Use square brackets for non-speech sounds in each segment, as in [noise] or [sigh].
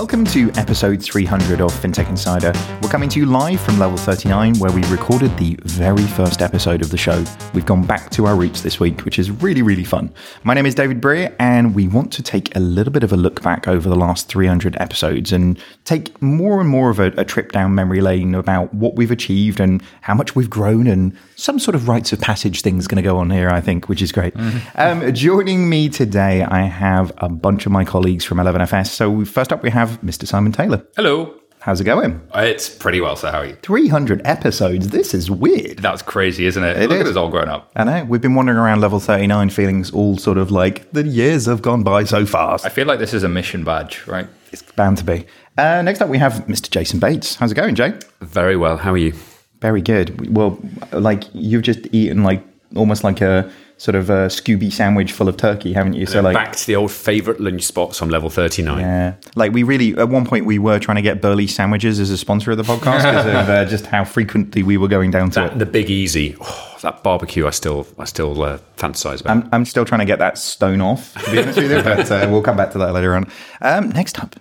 Welcome to episode 300 of FinTech Insider. We're coming to you live from level 39, where we recorded the very first episode of the show. We've gone back to our roots this week, which is really, really fun. My name is David Brear, and we want to take a little bit of a look back over the last 300 episodes and take more and more of a, a trip down memory lane about what we've achieved and how much we've grown, and some sort of rites of passage thing's going to go on here, I think, which is great. Um, joining me today, I have a bunch of my colleagues from 11FS. So, first up, we have Mr. Simon Taylor. Hello. How's it going? It's pretty well, so how are you? 300 episodes. This is weird. That's crazy, isn't it? It Look is. at us all grown up. I know. We've been wandering around level 39 feeling all sort of like the years have gone by so fast. I feel like this is a mission badge, right? It's bound to be. Uh, next up, we have Mr. Jason Bates. How's it going, Jay? Very well. How are you? Very good. Well, like you've just eaten like almost like a sort of a Scooby sandwich full of turkey, haven't you? So like. Back to the old favourite lunch spots on level 39. Yeah, like we really at one point we were trying to get Burley Sandwiches as a sponsor of the podcast because of uh, just how frequently we were going down to it. The Big Easy. Oh, that barbecue I still I still uh, fantasize about. I'm, I'm still trying to get that stone off, to be honest with you, but uh, we'll come back to that later on. Um, next up,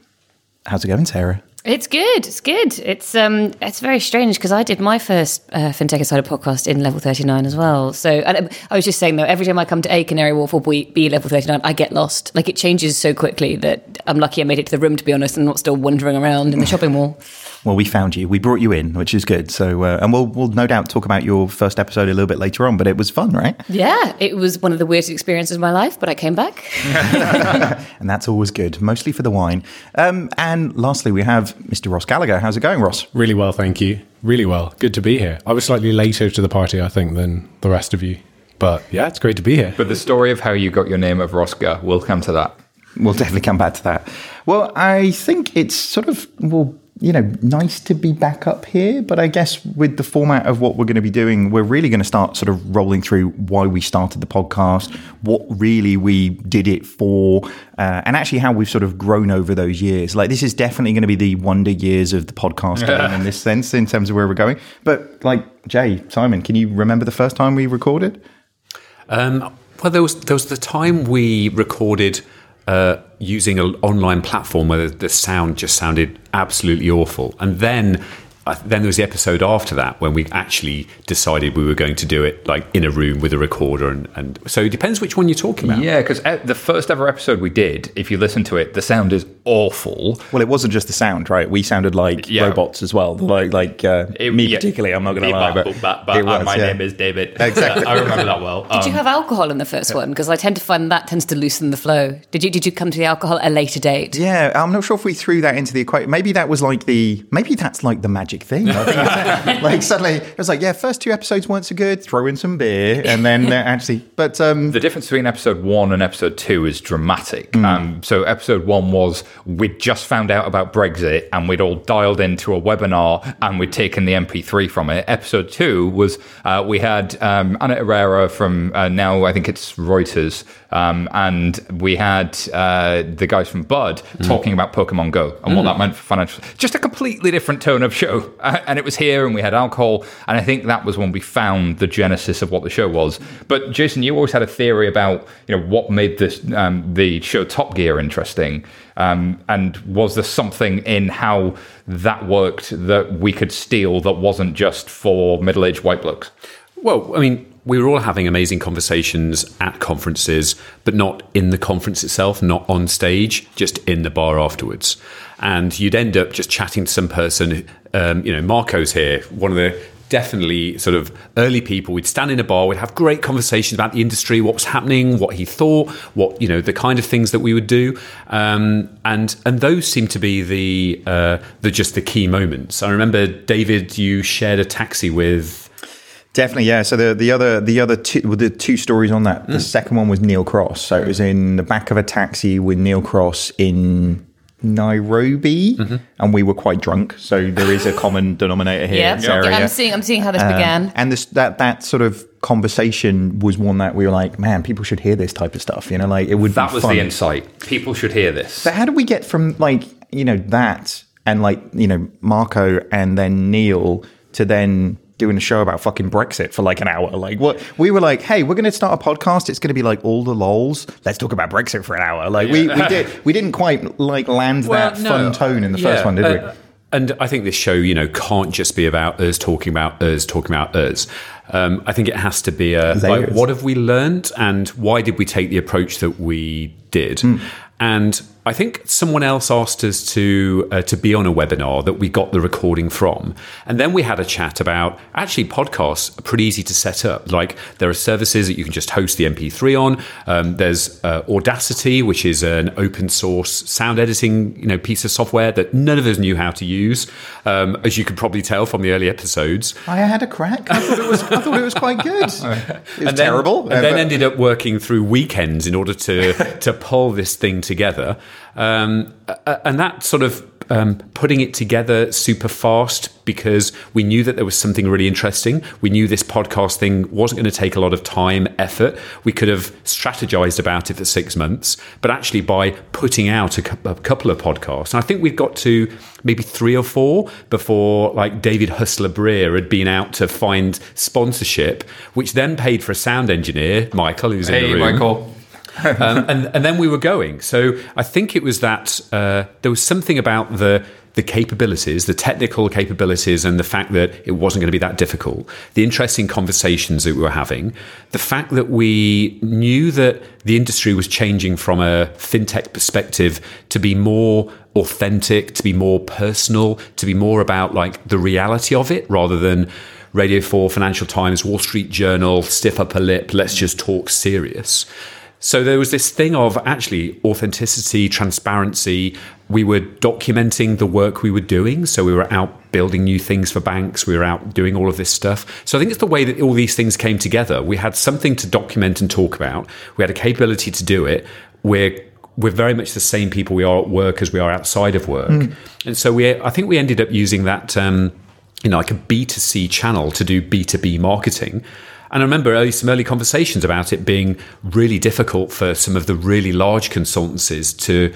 how's it going, Sarah? It's good. It's good. It's um, it's very strange because I did my first uh, FinTech Insider podcast in level thirty nine as well. So and um, I was just saying though, every time I come to A Canary Wharf or B, B level thirty nine, I get lost. Like it changes so quickly that I'm lucky I made it to the room to be honest, and not still wandering around in the shopping mall. Well, we found you. We brought you in, which is good. So, uh, and we'll we'll no doubt talk about your first episode a little bit later on. But it was fun, right? Yeah, it was one of the weirdest experiences of my life, but I came back. [laughs] And that's always good, mostly for the wine. Um, and lastly, we have Mr. Ross Gallagher. How's it going, Ross? Really well, thank you. Really well. Good to be here. I was slightly later to the party, I think, than the rest of you. But yeah, it's great to be here. But the story of how you got your name of Rosca, we'll come to that. We'll definitely come back to that. Well, I think it's sort of well, you know, nice to be back up here. But I guess with the format of what we're going to be doing, we're really going to start sort of rolling through why we started the podcast, what really we did it for, uh, and actually how we've sort of grown over those years. Like this is definitely going to be the wonder years of the podcast game [laughs] in this sense, in terms of where we're going. But like Jay, Simon, can you remember the first time we recorded? Um, well, there was there was the time we recorded uh, using an online platform where the, the sound just sounded absolutely awful, and then. Uh, then there was the episode after that when we actually decided we were going to do it like in a room with a recorder and, and so it depends which one you're talking about Yeah, because the first ever episode we did, if you listen to it, the sound is awful. Well, it wasn't just the sound, right? We sounded like Yeah. robots as well. Like, like uh, It- me yeah. particularly. I'm not going to lie, but, but, but was, uh, my yeah. name is David. [laughs] Exactly. [laughs] I remember that well. Did you Um, have alcohol in the first one? Because I tend to find that tends to loosen the flow. Did you? Did you come to the alcohol at a later date? Yeah, I'm not sure if we threw that into the equation. Maybe that was like the maybe that's like the magic thing. I think [laughs] like suddenly it was like, yeah, first two episodes weren't so good. Throw in some beer, and then uh, actually, but um, the difference between episode one and episode two is dramatic. Hmm. Um, so, episode one was we'd just found out about Brexit and we'd all dialed into a webinar and we'd taken the MP3 from it. Episode two was uh, we had um, Anna Irrera from uh, now, I think it's Reuters, um, and we had uh, the guys from Bud Hmm. talking about Pokemon Go and what that meant for financial. Just a completely different tone of show. [laughs] And it was here and we had alcohol. And I think that was when we found the genesis of what the show was. But Jason, you always had a theory about you know what made this um, the show Top Gear interesting. Um, and was there something in how that worked that we could steal that wasn't just for middle-aged white blokes? Well, I mean, we were all having amazing conversations at conferences, but not in the conference itself, not on stage, just in the bar afterwards. And you'd end up just chatting to some person. Um, you know, Marco's here, one of the definitely sort of early people. We'd stand in a bar, we'd have great conversations about the industry, what was happening, what he thought, what you know, the kind of things that we would do, um, and and those seem to be the uh, the just the key moments. I remember David, you shared a taxi with. Definitely, yeah. So the the other the other two the two stories on that. The second one was Neil Cross. So it was in the back of a taxi with Neil Cross in Nairobi, and we were quite drunk. So there is a common [laughs] denominator here. Yeah, yeah. I'm seeing. I'm seeing how this Um, began. and this that that sort of conversation was one that we were like, man, people should hear this type of stuff. You know, like it would. That was fun. the insight. People should hear this. So how do we get from like you know that and like you know Marco and then Neil to then doing a show about fucking Brexit for like an hour. Like what we were like, hey, we're going to start a podcast. It's going to be like all the lols. Let's talk about Brexit for an hour. Like we, we did we didn't quite like land Well, that no. fun tone in the first one, did we? Uh, and I think this show, you know, can't just be about us talking about us talking about us. Um, I think it has to be a like, what have we learned and why did we take the approach that we did? And I think someone else asked us to uh, to be on a webinar that we got the recording from, and then we had a chat about actually podcasts are pretty easy to set up. Like there are services that you can just host the MP3 on. Um, there's uh, Audacity, which is an open source sound editing you know piece of software that none of us knew how to use, um, as you could probably tell from the early episodes. I had a crack. I thought it was I thought it was quite good. [laughs] It was and then, terrible. and uh, then ended up working through weekends in order to to pull this thing together. Um, and that sort of um, putting it together super fast because we knew that there was something really interesting. We knew this podcast thing wasn't going to take a lot of time, effort. We could have strategized about it for six months, but actually by putting out a, cou- a couple of podcasts, and I think we've got to maybe three or four before like David Hustler Brear had been out to find sponsorship, which then paid for a sound engineer, Michael, who's in the room Michael. [laughs] um, and and then we were going. So I think it was that uh, there was something about the the capabilities, the technical capabilities, and the fact that it wasn't going to be that difficult. The interesting conversations that we were having, the fact that we knew that the industry was changing from a fintech perspective to be more authentic, to be more personal, to be more about like the reality of it rather than Radio 4, Financial Times, Wall Street Journal, stiff upper lip, let's just talk serious. So there was this thing of actually authenticity, transparency. We were documenting the work we were doing. So we were out building new things for banks. We were out doing all of this stuff. So I think it's the way that all these things came together. We had something to document and talk about. We had a capability to do it. We're we're very much the same people we are at work as we are outside of work. And so we I think we ended up using that um, you know, like a B2C channel to do B2B marketing. And I remember early, some early conversations about it being really difficult for some of the really large consultancies to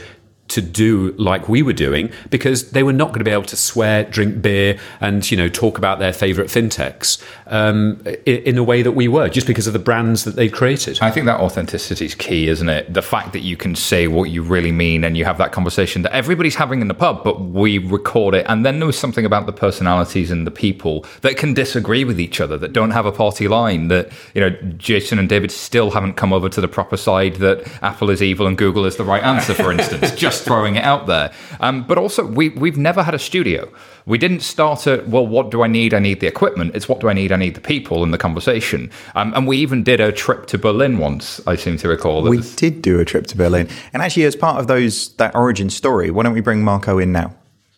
to do like we were doing because they were not going to be able to swear, drink beer, and you know talk about their favorite fintechs um, in, in a way that we were, just because of the brands that they created. I think that authenticity is key, isn't it? The fact that you can say what you really mean and you have that conversation that everybody's having in the pub, but we record it. And then there was something about the personalities and the people that can disagree with each other, that don't have a party line, that, you know, Jason and David still haven't come over to the proper side that Apple is evil and Google is the right answer, for instance, [laughs] just throwing it out there. Um, but also, we, we've never had a studio. We didn't start at, well, what do I need? I need the equipment. It's what do I need? I need the people and the conversation. Um, and we even did a trip to Berlin once, I seem to recall. That we was- did do a trip to Berlin, and actually, as part of those that origin story, why don't we bring Marco in now?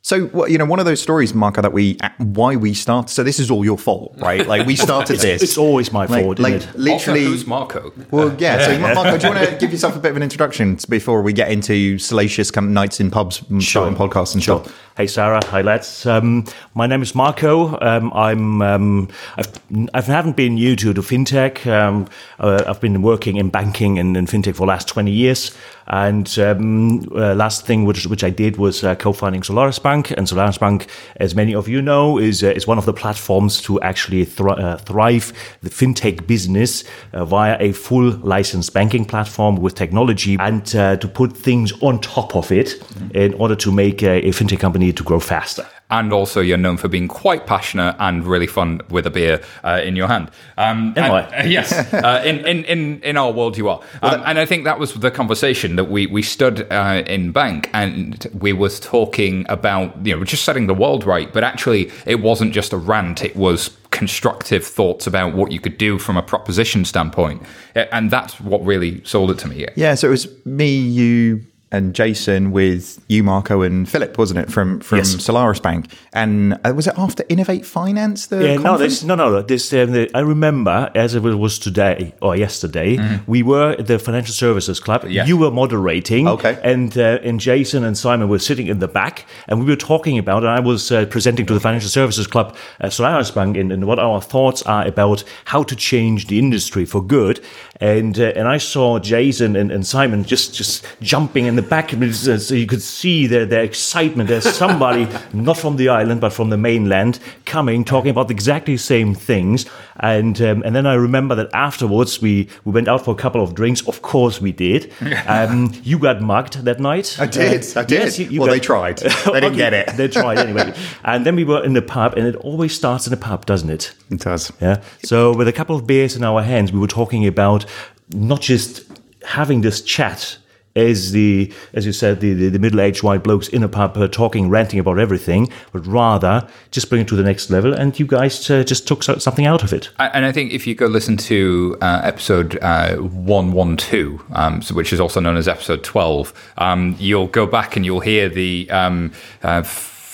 So, well, you know, one of those stories, Marco, that we why we start. So, this is all your fault, right? Like we started [laughs] this. It's always my fault, like isn't literally. Also, who's Marco? Well, yeah. So, Marco, do you want to [laughs] give yourself a bit of an introduction before we get into salacious kind nights in pubs, and starting podcasts and Sure. stuff? Hey Sarah, hi lads. Um, my name is Marco. Um, I'm um, I've, I haven't been new to the fintech. Um, uh, I've been working in banking and in fintech for the last twenty years. And um, uh, last thing which which I did was uh, co-founding Solaris Bank. And Solaris Bank, as many of you know, is uh, is one of the platforms to actually thri- uh, thrive the fintech business uh, via a full licensed banking platform with technology and uh, to put things on top of it in order to make a, a fintech company to grow faster. And also, you're known for being quite passionate and really fun with a beer uh, in your hand. Um, Am and- I? uh, yes, [laughs] uh, in, in, in, in our world, you are. Um, and I think that was the conversation that we, we stood uh, in bank and we was talking about, you know, just setting the world right. But actually, it wasn't just a rant, it was constructive thoughts about what you could do from a proposition standpoint. And that's what really sold it to me. Yeah. So it was me, you, and Jason with you, Marco, and Philip, wasn't it, from from Yes. Solaris Bank? And uh, was it after Innovate Finance? The Yeah, no, this, no, no. This, um, the, I remember as it was today or yesterday. We were at the Financial Services Club. Yeah. You were moderating, Okay. and uh, and Jason and Simon were sitting in the back, and we were talking about. And I was uh, presenting to the Financial Services Club, uh, Solaris Bank, and, and what our thoughts are about how to change the industry for good. And uh, and I saw Jason and, and Simon just just jumping in the back, uh, so you could see their, their excitement. There's somebody [laughs] not from the island but from the mainland coming, talking about exactly the same things. And um, and then I remember that afterwards we, we went out for a couple of drinks. Of course we did. [laughs] Um, you got mugged that night. I did, I did. yes, you- you Well, got- they tried. [laughs] They didn't get it. They tried anyway. and then we were in the pub, and it always starts in a pub, doesn't it? It does. Yeah. So with a couple of beers in our hands, we were talking about not just having this chat as the, as you said, the, the, the middle-aged white blokes in a pub uh, talking, ranting about everything, but rather just bring it to the next level. And you guys uh, just took so- something out of it. And I think if you go listen to uh, episode uh, 112, um, so which is also known as episode 12, um, you'll go back and you'll hear the um, uh,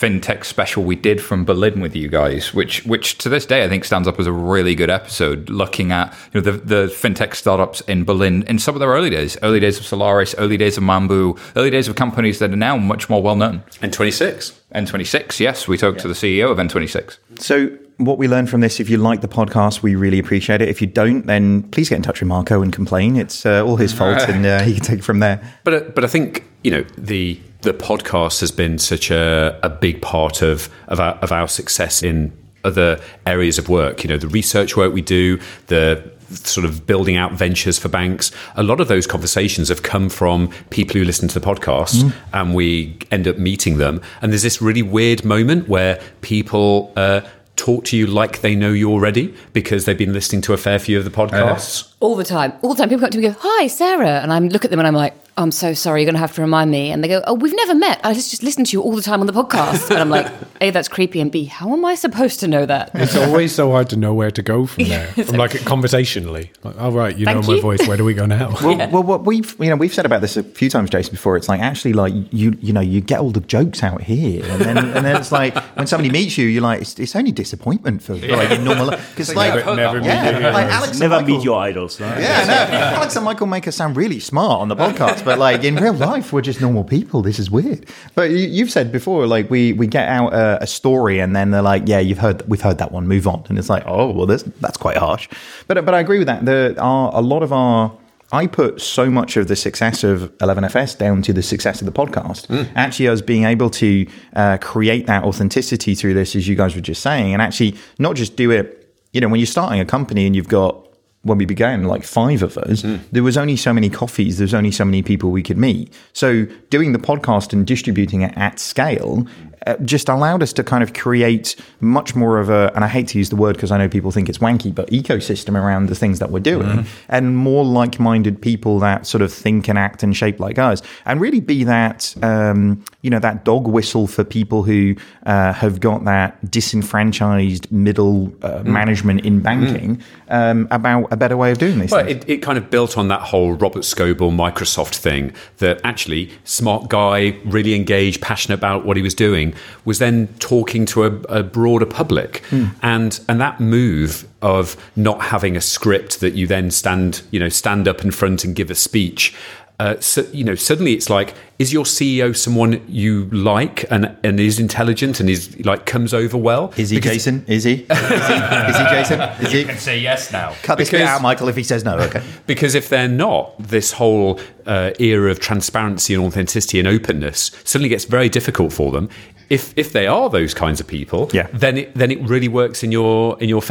fintech special we did from Berlin with you guys, which which to this day I think stands up as a really good episode, looking at you know the, the fintech startups in Berlin in some of their early days, early days of Solaris, early days of Mambu, early days of companies that are now much more well known. And 26. N26, yes, we talked to the CEO of N26. So, what we learned from this, if you like the podcast, we really appreciate it. If you don't, then please get in touch with Marco and complain. It's uh, all his fault, [laughs] and uh, he can take it from there. But uh, but I think you know the the podcast has been such a, a big part of of our, of our success in other areas of work. You know, the research work we do, the sort of building out ventures for banks. A lot of those conversations have come from people who listen to the podcast, and we end up meeting them. And there's this really weird moment where people. Uh, Talk to you like they know you already because they've been listening to a fair few of the podcasts. All the time. All the time. People come up to me and go, Hi, Sarah. And I look at them and I'm like, I'm so sorry. You're going to have to remind me. And they go, Oh, we've never met. I just, just listen to you all the time on the podcast. And I'm like, A, that's creepy. And B, how am I supposed to know that? It's always so hard to know where to go from [laughs] there. From like conversationally. Like, oh right, you Thank know my you. voice. Where do we go now? Well, well, what we've you know we've said about this a few times, Jason. Before it's like actually like you you know you get all the jokes out here, and then and then it's like when somebody meets you, you're like it's, it's only disappointment for like in normal because like never, never meet yeah, your like heroes. Alex Never Michael- meet your idols. Right? Yeah, no. Alex and Michael make us sound really smart on the podcast, [laughs] but like in real life, we're just normal people. This is weird. But you, you've said before, like we we get out a, a story, and then they're like, "Yeah, you've heard, we've heard that one. Move on." And it's like, "Oh, well, this, that's quite harsh." But but I agree with that. There are a lot of our. I put so much of the success of 11FS down to the success of the podcast. Actually, us being able to uh, create that authenticity through this, as you guys were just saying, and actually not just do it. You know, when you're starting a company and you've got when we began, like five of us, hmm. there was only so many coffees, there's only so many people we could meet. So doing the podcast and distributing it at scale just allowed us to kind of create much more of a, and I hate to use the word because I know people think it's wanky, but ecosystem around the things that we're doing and more like minded people that sort of think and act and shape like us and really be that, um, you know, that dog whistle for people who uh, have got that disenfranchised middle uh, management in banking um, about a better way of doing this. Well, it, it kind of built on that whole Robert Scoble Microsoft thing that actually, smart guy, really engaged, passionate about what he was doing, was then talking to a, a broader public. Hmm. And and that move of not having a script that you then stand, you know, stand up in front and give a speech. Uh, so, you know, suddenly it's like, is your CEO someone you like and and is intelligent and is like comes over well? Is he Because- Jason? Is he? [laughs] Is he, is he Jason? Is he? Can say yes now. Cut this bit out, Michael, if he says no. Okay. [laughs] Because if they're not, this whole uh, era of transparency and authenticity and openness suddenly gets very difficult for them. If if they are those kinds of people, Yeah. then it, then it really works in your in your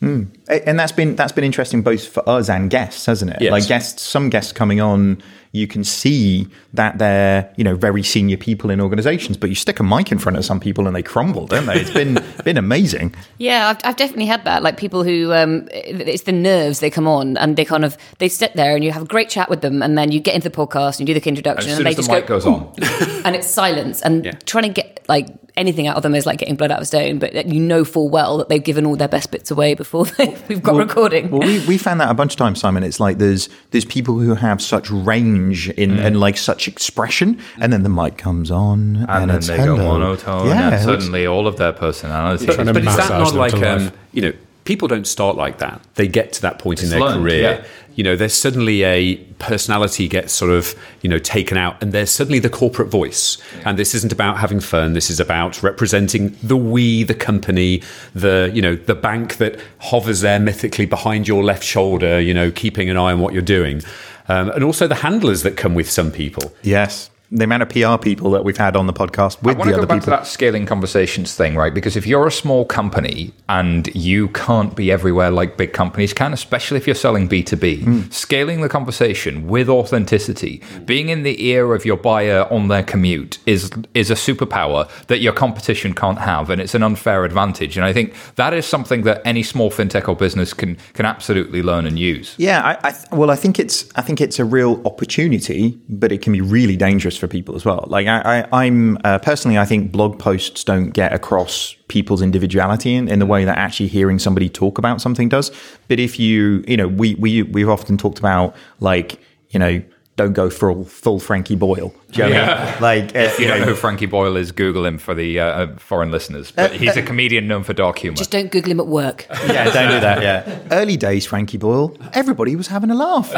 favour. And that's been that's been interesting both for us and guests, hasn't it? Yes. Like guests, some guests coming on, you can see that they're you know very senior people in organisations, but you stick a mic in front of some people and they crumble, don't they? It's been [laughs] been amazing. Yeah, I've, I've definitely had that. Like people who, um, it's the nerves they come on and they kind of they sit there and you have a great chat with them, and then you get into the podcast and you do the introduction, As and soon they as the just mic go, goes on. [laughs] and it's silence, and Yeah. trying to get like anything out of them is like getting blood out of stone. But you know full well that they've given all their best bits away before [laughs] they, we've got recording. Well, we, we found that a bunch of times, Simon. It's like there's there's people who have such range in and like such expression, and then the mic comes on, and, And, then it's they hello. go monotone, Yeah, and it's- suddenly all of their personality. But, but is that not like um, you know? people don't start like that. They get to that point in their learned, career. yeah. You know, there's suddenly a personality gets sort of, you know, taken out and there's suddenly the corporate voice. And this isn't about having fun. This is about representing the we, the company, the, you know, the bank that hovers there mythically behind your left shoulder, you know, keeping an eye on what you're doing. Um, and also the handlers that come with some people. Yes. The amount of PR people that we've had on the podcast with I want the to go other back people. to that scaling conversations thing, right? Because if you're a small company and you can't be everywhere like big companies can, especially if you're selling B2B, Hmm. scaling the conversation with authenticity, being in the ear of your buyer on their commute is is a superpower that your competition can't have, and it's an unfair advantage. And I think that is something that any small fintech or business can can absolutely learn and use. Yeah, I, I well, I think it's I think it's a real opportunity, but it can be really dangerous for people as well. Like I, I, I'm uh, personally, I think blog posts don't get across people's individuality in, in the way that actually hearing somebody talk about something does. But if you, you know, we we we've often talked about like you know. Don't go full full Frankie Boyle. Do you know what I mean? Like uh, If you don't know who Frankie Boyle is, Google him for the uh, foreign listeners. But he's a comedian known for dark humor. Just don't Google him at work. Yeah, don't do that. Yeah. Early days, Frankie Boyle, everybody was having a laugh.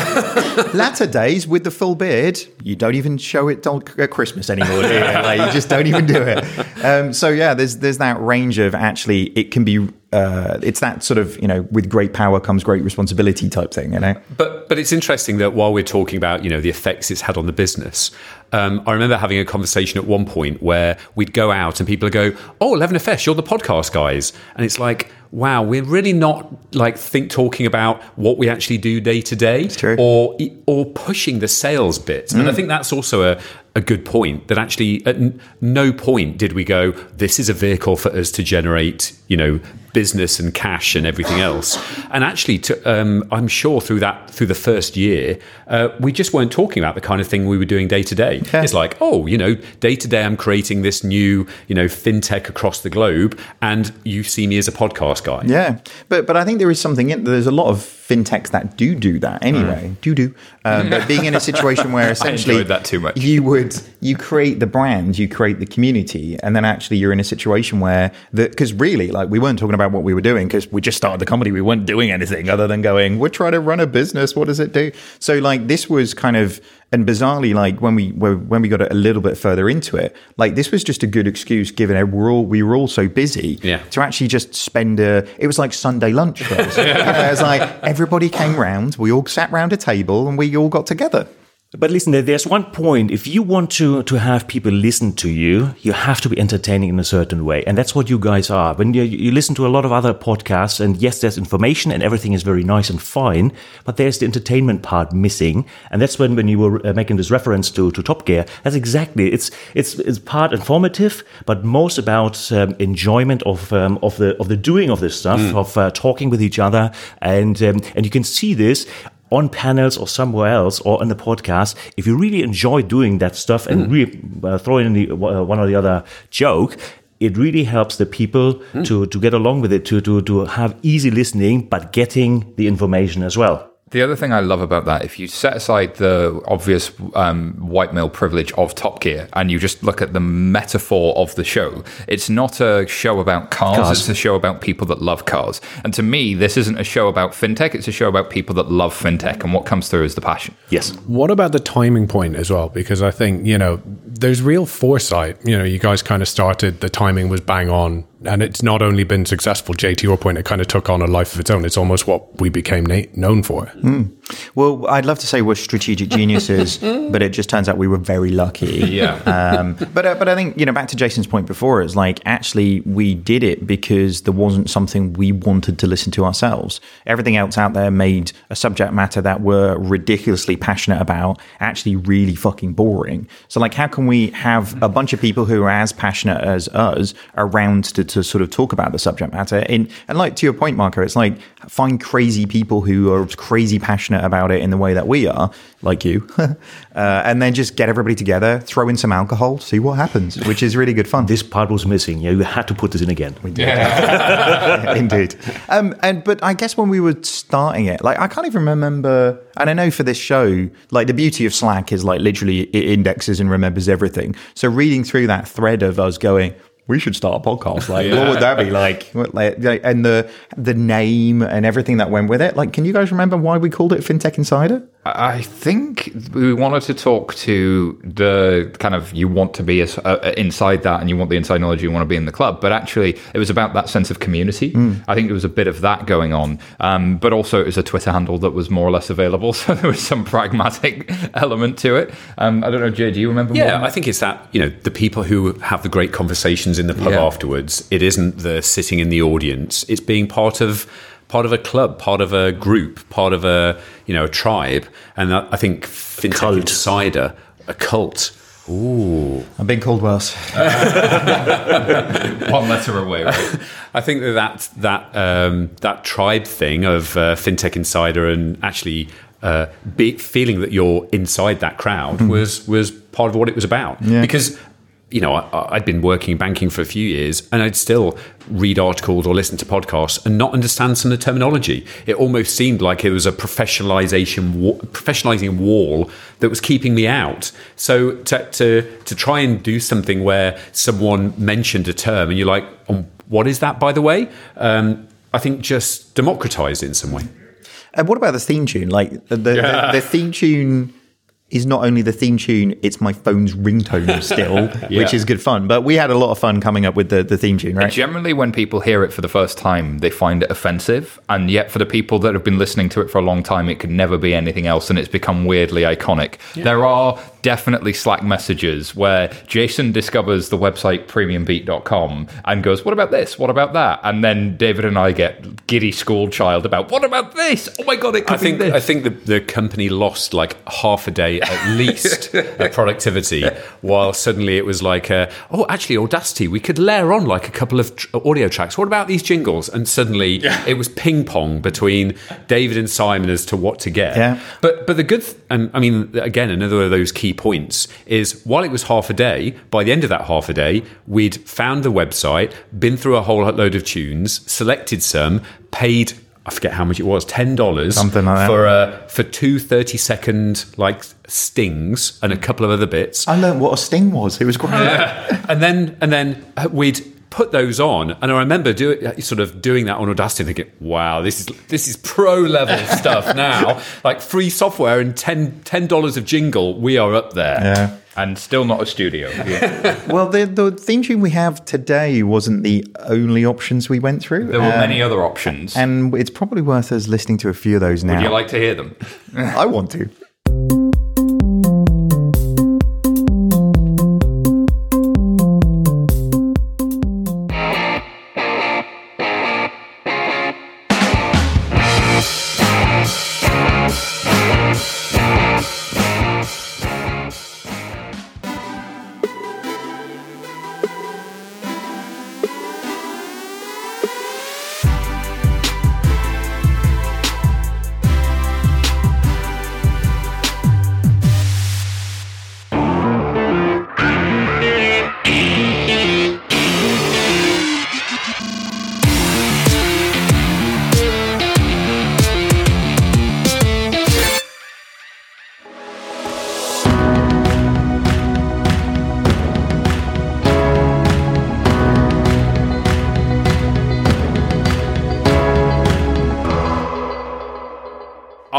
Latter days, with the full beard, you don't even show it at Christmas anymore. Do you? [laughs] Like, you just don't even do it. Um, so yeah, there's there's that range of actually it can be. Uh, it's that sort of you know with great power comes great responsibility type thing. You know. But but it's interesting that while we're talking about you know the effects it's had on the business, um, I remember having a conversation at one point where we'd go out and people would go, "Oh, Eleven FS, you're the podcast guys," and it's like, wow, we're really not like think talking about what we actually do day to day, or or pushing the sales bit. And I think that's also a a good point that actually at n- no point did we go this is a vehicle for us to generate you know business and cash and everything else. And actually to, um, i'm sure through that through the first year uh, we just weren't talking about the kind of thing we were doing day to day. It's like oh you know day to day i'm creating this new you know fintech across the globe and you see me as a podcast guy. Yeah, but but I think there is something in there's a lot of fintechs that do do that anyway. Do do, um, but being in a situation where [laughs] essentially that too much. You would you create the brand, you create the community, and then actually you're in a situation where the because really like we weren't talking about what we were doing because we just started the comedy. We weren't doing anything other than going. We're trying to run a business. What does it do? So like this was kind of and bizarrely like when we when we got a little bit further into it, like this was just a good excuse given that we're all we were all so busy Yeah. to actually just spend a. It was like Sunday lunch for us. You [laughs] know, it was like everybody came round, we all sat round a table, and we all got together. But listen, there's one point. If you want to, to have people listen to you, you have to be entertaining in a certain way. And that's what you guys are. When you, you listen to a lot of other podcasts, and yes, there's information and everything is very nice and fine, but there's the entertainment part missing. And that's when, when you were uh, making this reference to, to Top Gear, that's exactly, it's, it's, it's part informative, but most about um, enjoyment of, um, of, the, of the doing of this stuff, of uh, talking with each other. And, um, and you can see this on panels or somewhere else or in the podcast, if you really enjoy doing that stuff and really uh, throw in the, uh, one or the other joke, it really helps the people to, to get along with it, to, to, to have easy listening, but getting the information as well. The other thing I love about that, if you set aside the obvious um, white male privilege of Top Gear and you just look at the metaphor of the show, it's not a show about cars, Cars. it's a show about people that love cars. And to me, this isn't a show about fintech, it's a show about people that love fintech, and what comes through is the passion. Yes. What about the timing point as well? Because I think, you know, there's real foresight. You know, you guys kind of started, the timing was bang on, and it's not only been successful, Jay, to your point, it kind of took on a life of its own. It's almost what we became na- known for. Well, I'd love to say we're strategic geniuses, [laughs] but it just turns out we were very lucky. Yeah. Um, but uh, but I think you know back to Jason's point before, it's like actually we did it because there wasn't something we wanted to listen to ourselves. Everything else out there made a subject matter that we're ridiculously passionate about actually really fucking boring. So like, how can we have a bunch of people who are as passionate as us around to, to sort of talk about the subject matter? In, and like to your point, Marco, it's like find crazy people who are crazy passionate about it in the way that we are, like you, [laughs] uh, and then just get everybody together, throw in some alcohol, see what happens, which is really good fun. This part was missing. Yeah, you had to put this in again. [laughs] Indeed. Um, and but I guess when we were starting it, like I can't even remember. And I know for this show, like the beauty of Slack is like literally it indexes and remembers everything. So reading through that thread of us going, we should start a podcast. Like, what would that be like? Like, like- And the the name and everything that went with it. Like, can you guys remember why we called it FinTech Insider? I think we wanted to talk to the kind of you want to be as, uh, inside that and you want the inside knowledge, you want to be in the club. But actually, it was about that sense of community. I think there was a bit of that going on. Um, but also, it was a Twitter handle that was more or less available. [laughs] So there was some pragmatic [laughs] element to it. Um, I don't know, Jay, do you remember Yeah, more? I think it's that, you know, the people who have the great conversations in the pub Yeah. afterwards. It isn't the sitting in the audience. It's being part of part of a club, part of a group, part of a, you know, a tribe. And I I think FinTech Cult. Insider, a cult. Ooh. I'm being called worse. [laughs] One letter away, right? I think that that that, um, that tribe thing of uh, FinTech Insider and actually uh, be, feeling that you're inside that crowd was was part of what it was about. Because you know I, I'd been working in banking for a few years, and I'd still read articles or listen to podcasts and not understand some of the terminology. It almost seemed like it was a professionalization professionalizing wall that was keeping me out. So to to to try and do something where someone mentioned a term and you're like, um, what is that, by the way? Um, I think just democratized it in some way. And what about the theme tune? Like the the, the, the theme tune is not only the theme tune; it's my phone's ringtone [laughs] still, which is good fun. But we had a lot of fun coming up with the, the theme tune, right? Generally, when people hear it for the first time, they find it offensive. And yet, for the people that have been listening to it for a long time, it could never be anything else. And it's become weirdly iconic. There are definitely Slack messages where Jason discovers the website premiumbeat.com and goes, What about this? What about that? And then David and I get giddy school child about, What about this? Oh my God, it could I think be this. I think the, the company lost like half a day at [laughs] least at productivity, while suddenly it was like, uh, oh, actually, Audacity, we could layer on like a couple of tr- audio tracks. What about these jingles? And suddenly it was ping pong between David and Simon as to what to get. Yeah. But but the good, th- and I mean, again, another of those key points is while it was half a day, by the end of that half a day, we'd found the website, been through a whole load of tunes, selected some, paid. I forget how much it was, ten dollars, Something like for uh, for two 30 second like stings and a couple of other bits, I learned what a sting was. It was great. [laughs] and then and then we'd put those on, and I remember doing sort of doing that on Audacity, and thinking, "Wow, this is this is pro level [laughs] stuff now. Like free software and 10 dollars of jingle, we are up there." Yeah. and still not a studio. [laughs] Well, the the theme tune we have today wasn't the only options we went through. There were Uh, many other options. and it's probably worth us listening to a few of those now. Would you like to hear them? [laughs] I want to.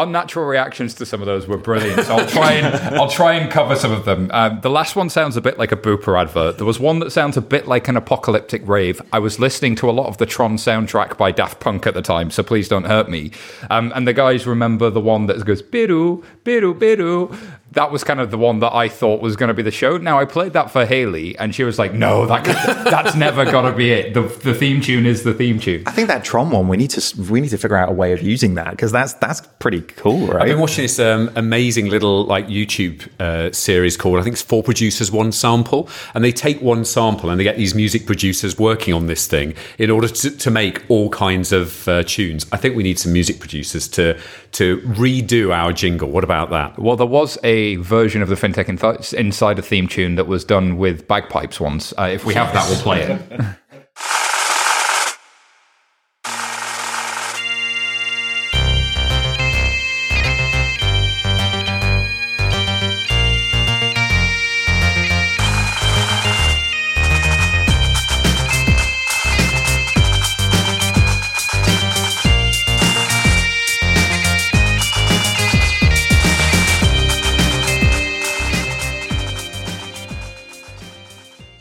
Natural reactions to some of those were brilliant. So I'll try and I'll try and cover some of them. Um, the last one sounds a bit like a Booper advert. There was one that sounds a bit like an apocalyptic rave. I was listening to a lot of the Tron soundtrack by Daft Punk at the time, so please don't hurt me. Um, and the guys remember the one that goes biru biru biru. That was kind of the one that I thought was going to be the show. Now I played that for Haley, and she was like, "No, that [laughs] that's never going to be it. The, the theme tune is the theme tune." I think that Tron one we need to we need to figure out a way of using that because that's that's pretty cool, right? I've been watching this um, amazing little like YouTube uh, series called I think it's Four Producers One Sample, and they take one sample and they get these music producers working on this thing in order to, to make all kinds of uh, tunes. I think we need some music producers to to redo our jingle. What about that? Well, there was a version of the FinTech Insider theme tune that was done with bagpipes once. Uh, if we have that, we'll play it. [laughs]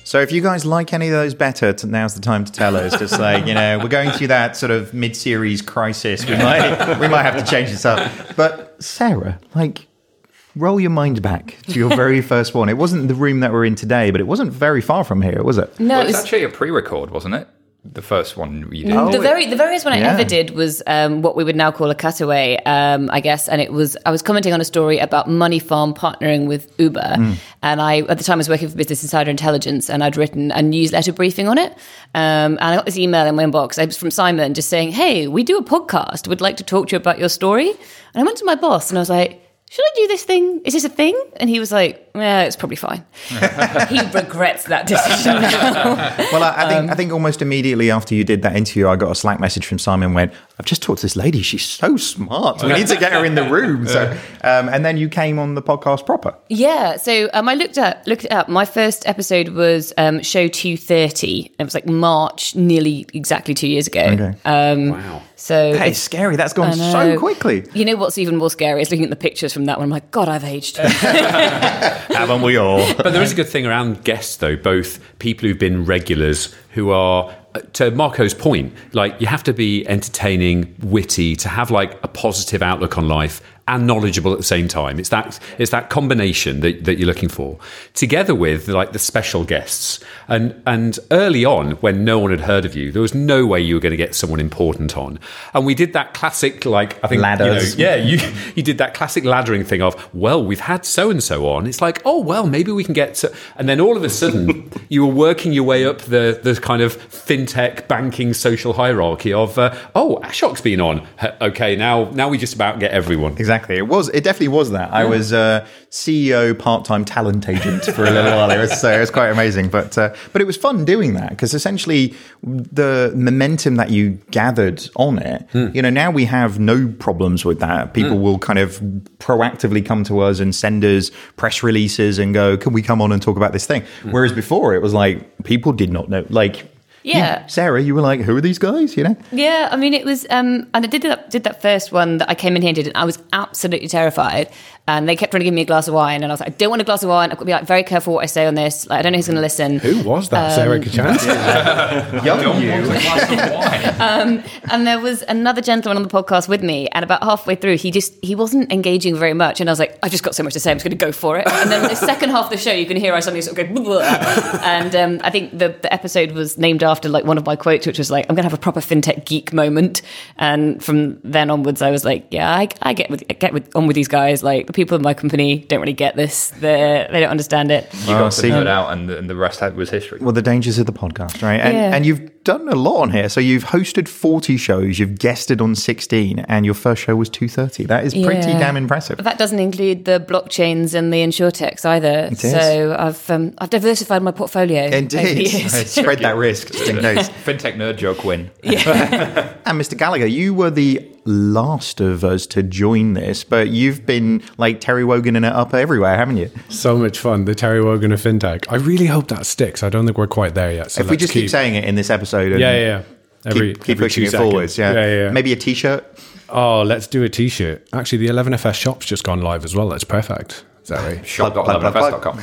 So if you guys like any of those better, now's the time to tell us. Just like you know, we're going through that sort of mid-series crisis. We might we might have to change this up. But Sarah, like. Roll your mind back to your very first one. It wasn't the room that we're in today, but it wasn't very far from here, was it? No, Well, it it's was, actually a pre-record, wasn't it? The first one you did. Oh, the very the very first one I yeah. ever did was um, what we would now call a cutaway, um, I guess, and it was I was commenting on a story about Moneyfarm partnering with Uber, Hmm. and I at the time I was working for Business Insider Intelligence, and I'd written a newsletter briefing on it, um, and I got this email in my inbox. It was from Simon just saying, "Hey, we do a podcast. Would like to talk to you about your story." And I went to my boss and I was like. Should I do this thing? Is this a thing? And he was like, "Yeah, it's probably fine." [laughs] he regrets that decision now. [laughs] Well, I, I think I think almost immediately after you did that interview, I got a Slack message from Simon. Went, I've just talked to this lady. She's so smart. We need to get her in the room. So, um, and then you came on the podcast proper. Yeah, so um, I looked at looked it up. My first episode was um, show two thirty. It was like March, nearly exactly two years ago. Okay. Um, Wow. So That is it's, scary. That's gone so quickly. You know what's even more scary is looking at the pictures from that one. I'm like, God, I've aged. [laughs] Haven't we all? [laughs] But there is a good thing around guests, though, both people who've been regulars who are, uh, to Marco's point, like you have to be entertaining, witty, to have like a positive outlook on life and knowledgeable at the same time. It's that it's that combination that, that you're looking for, together with like the special guests. And and early on, when no one had heard of you, there was no way you were going to get someone important on. And we did that classic, like I think, you know, Ladders. yeah, you you did that classic laddering thing of, well, we've had so and so on. It's like, oh well, maybe we can get to, and then all of a sudden [laughs] you were working your way up the the kind of fintech banking social hierarchy of, uh, oh, Ashok's been on. Okay, now now we just about get everyone. Exactly. It was. It definitely was that. I was uh, CEO, part-time talent agent for a little while. It was so it was quite amazing. But uh, but it was fun doing that because essentially the momentum that you gathered on it. You know, now we have no problems with that. People will kind of proactively come to us and send us press releases and go, "Can we come on and talk about this thing?" Whereas before it was like people did not know. Like, Yeah. you- Sarah, you were like, "Who are these guys?" You know. Yeah, I mean, it was, um, and I did that, did that first one that I came in here and did, and I was absolutely terrified. And they kept trying to give me a glass of wine, and I was like, I don't want a glass of wine. I've got to be like very careful what I say on this. Like, I don't know who's going to listen. Who was that? Sarah Kocianski? [laughs] Young you. And there was another gentleman on the podcast with me, and about halfway through, he just he wasn't engaging very much, and I was like, I've just got so much to say, I'm just going to go for it. And then the second half of the show, you can hear I suddenly sort of go, "Blah." and um, I think the the episode was named after like one of my quotes, which was like, I'm going to have a proper fintech geek moment. And from then onwards, I was like, yeah, I, I get with I get with on with these guys. Like the people in my company don't really get this. They they don't understand it. You got see. to nerd out, and, and the rest was history. Well, the dangers of the podcast, right? And, Yeah. and you've done a lot on here. So you've hosted 40 shows, you've guested on 16, and your first show was 230. That is pretty Yeah. damn impressive. But that doesn't include the blockchains and the insurtechs either. It is. So I've um, I've diversified my portfolio. Indeed. [laughs] Spread that risk just in [laughs] case. Fintech nerd joke win. [laughs] And Mr. Gallagher, you were the last of us to join this, but you've been like Terry Wogan in it up everywhere, haven't you? so much fun. The Terry Wogan of fintech. I really hope that sticks. I don't think we're quite there yet. So if we just keep, saying it in this episode and yeah, yeah, yeah. Every, keep, keep every pushing it seconds. forwards, yeah. yeah, yeah, yeah. Maybe a t shirt. Oh, let's do a T-shirt. Actually, the 11FS shop's just gone live as well. That's perfect. Is that? Shop.11fs.com.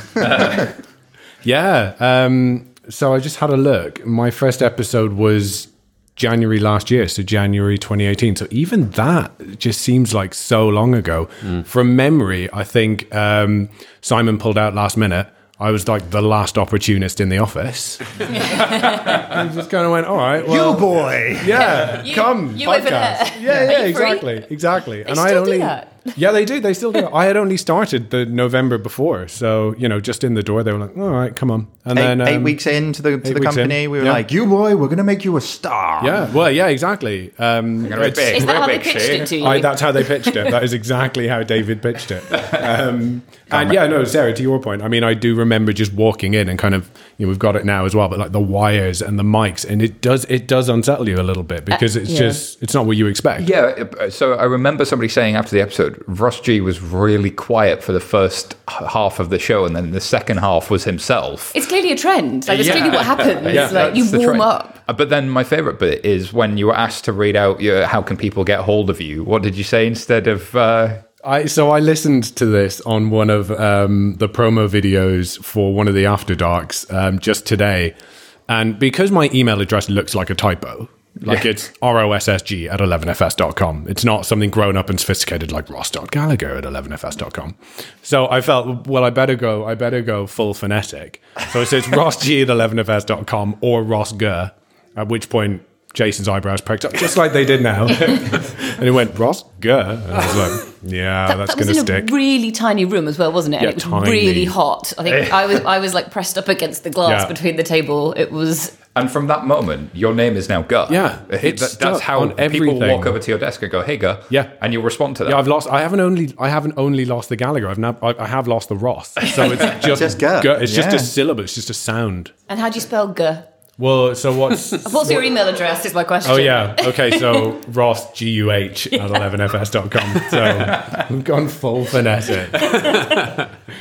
Yeah. Um, so I just had a look. My first episode was January last year, so January 2018. So even that just seems like so long ago. From memory, I think um, Simon pulled out last minute. I was like the last opportunist in the office. [laughs] I just kind of went, all right, well, boy. yeah, You- come, you over podcast. there. Yeah, yeah, you free? exactly, exactly. and still I do only, that? Yeah, they do. They still do. I had only started the November before, so you know, just in the door, they were like, all right, come on. And Eight, then eight um, weeks into the, to the company, in. we were Yeah. like, you boy, we're going to make you a star. Yeah, well, yeah, exactly. Um, it's- big. Is that Real how they pitched shit. it to you? I, that's how they pitched it. That is exactly how David pitched it. Um, and yeah, no, Sarah, to your point, I mean, I do remember just walking in and kind of, you know, we've got it now as well, but like the wires and the mics, and it does it does unsettle you a little bit because it's yeah. just it's not what you expect. Yeah, uh, so I remember somebody saying after the episode, Ross G was really quiet for the first half of the show, and then the second half was himself. It's clearly a trend. Like, that's Yeah. clearly what happens. [laughs] Yeah, like, you warm trend. up. Uh, But then my favorite bit is when you were asked to read out your, how can people get hold of you. What did you say instead of? Uh, I so I listened to this on one of um, the promo videos for one of the After Darks um, just today, and because my email address looks like a typo, like it's rossg at 11fs.com. It's not something grown up and sophisticated like ross.gallagher at 11fs.com. So I felt, well, I better go, I better go full phonetic. So it says [laughs] rossg at 11fs.com or rossg, at which point Jason's eyebrows pricked up, just like they did now. [laughs] and he went, Ross, Gurr. And I was like, yeah, that's that going to stick. a really tiny room as well, wasn't it? Yeah, and it was tiny. really hot. I think I was I was like pressed up against the glass Yeah. between the table. It was And from that moment, your name is now Gur. Yeah, That- that's how on people walk over to your desk and go, "Hey, Gur," Yeah. and you respond to that. Yeah, I've lost. I haven't only. I haven't only lost the Gallagher. I've now. I, I have lost the Ross. So it's [laughs] just. Just Gurr. Gurr. It's just a syllable. It's just a sound. and how do you spell G? Well, so what's? [laughs] What's your email address? Is my question. oh yeah. Okay. So [laughs] Ross G U H at 11fs.com. [laughs] So we've gone full phonetic.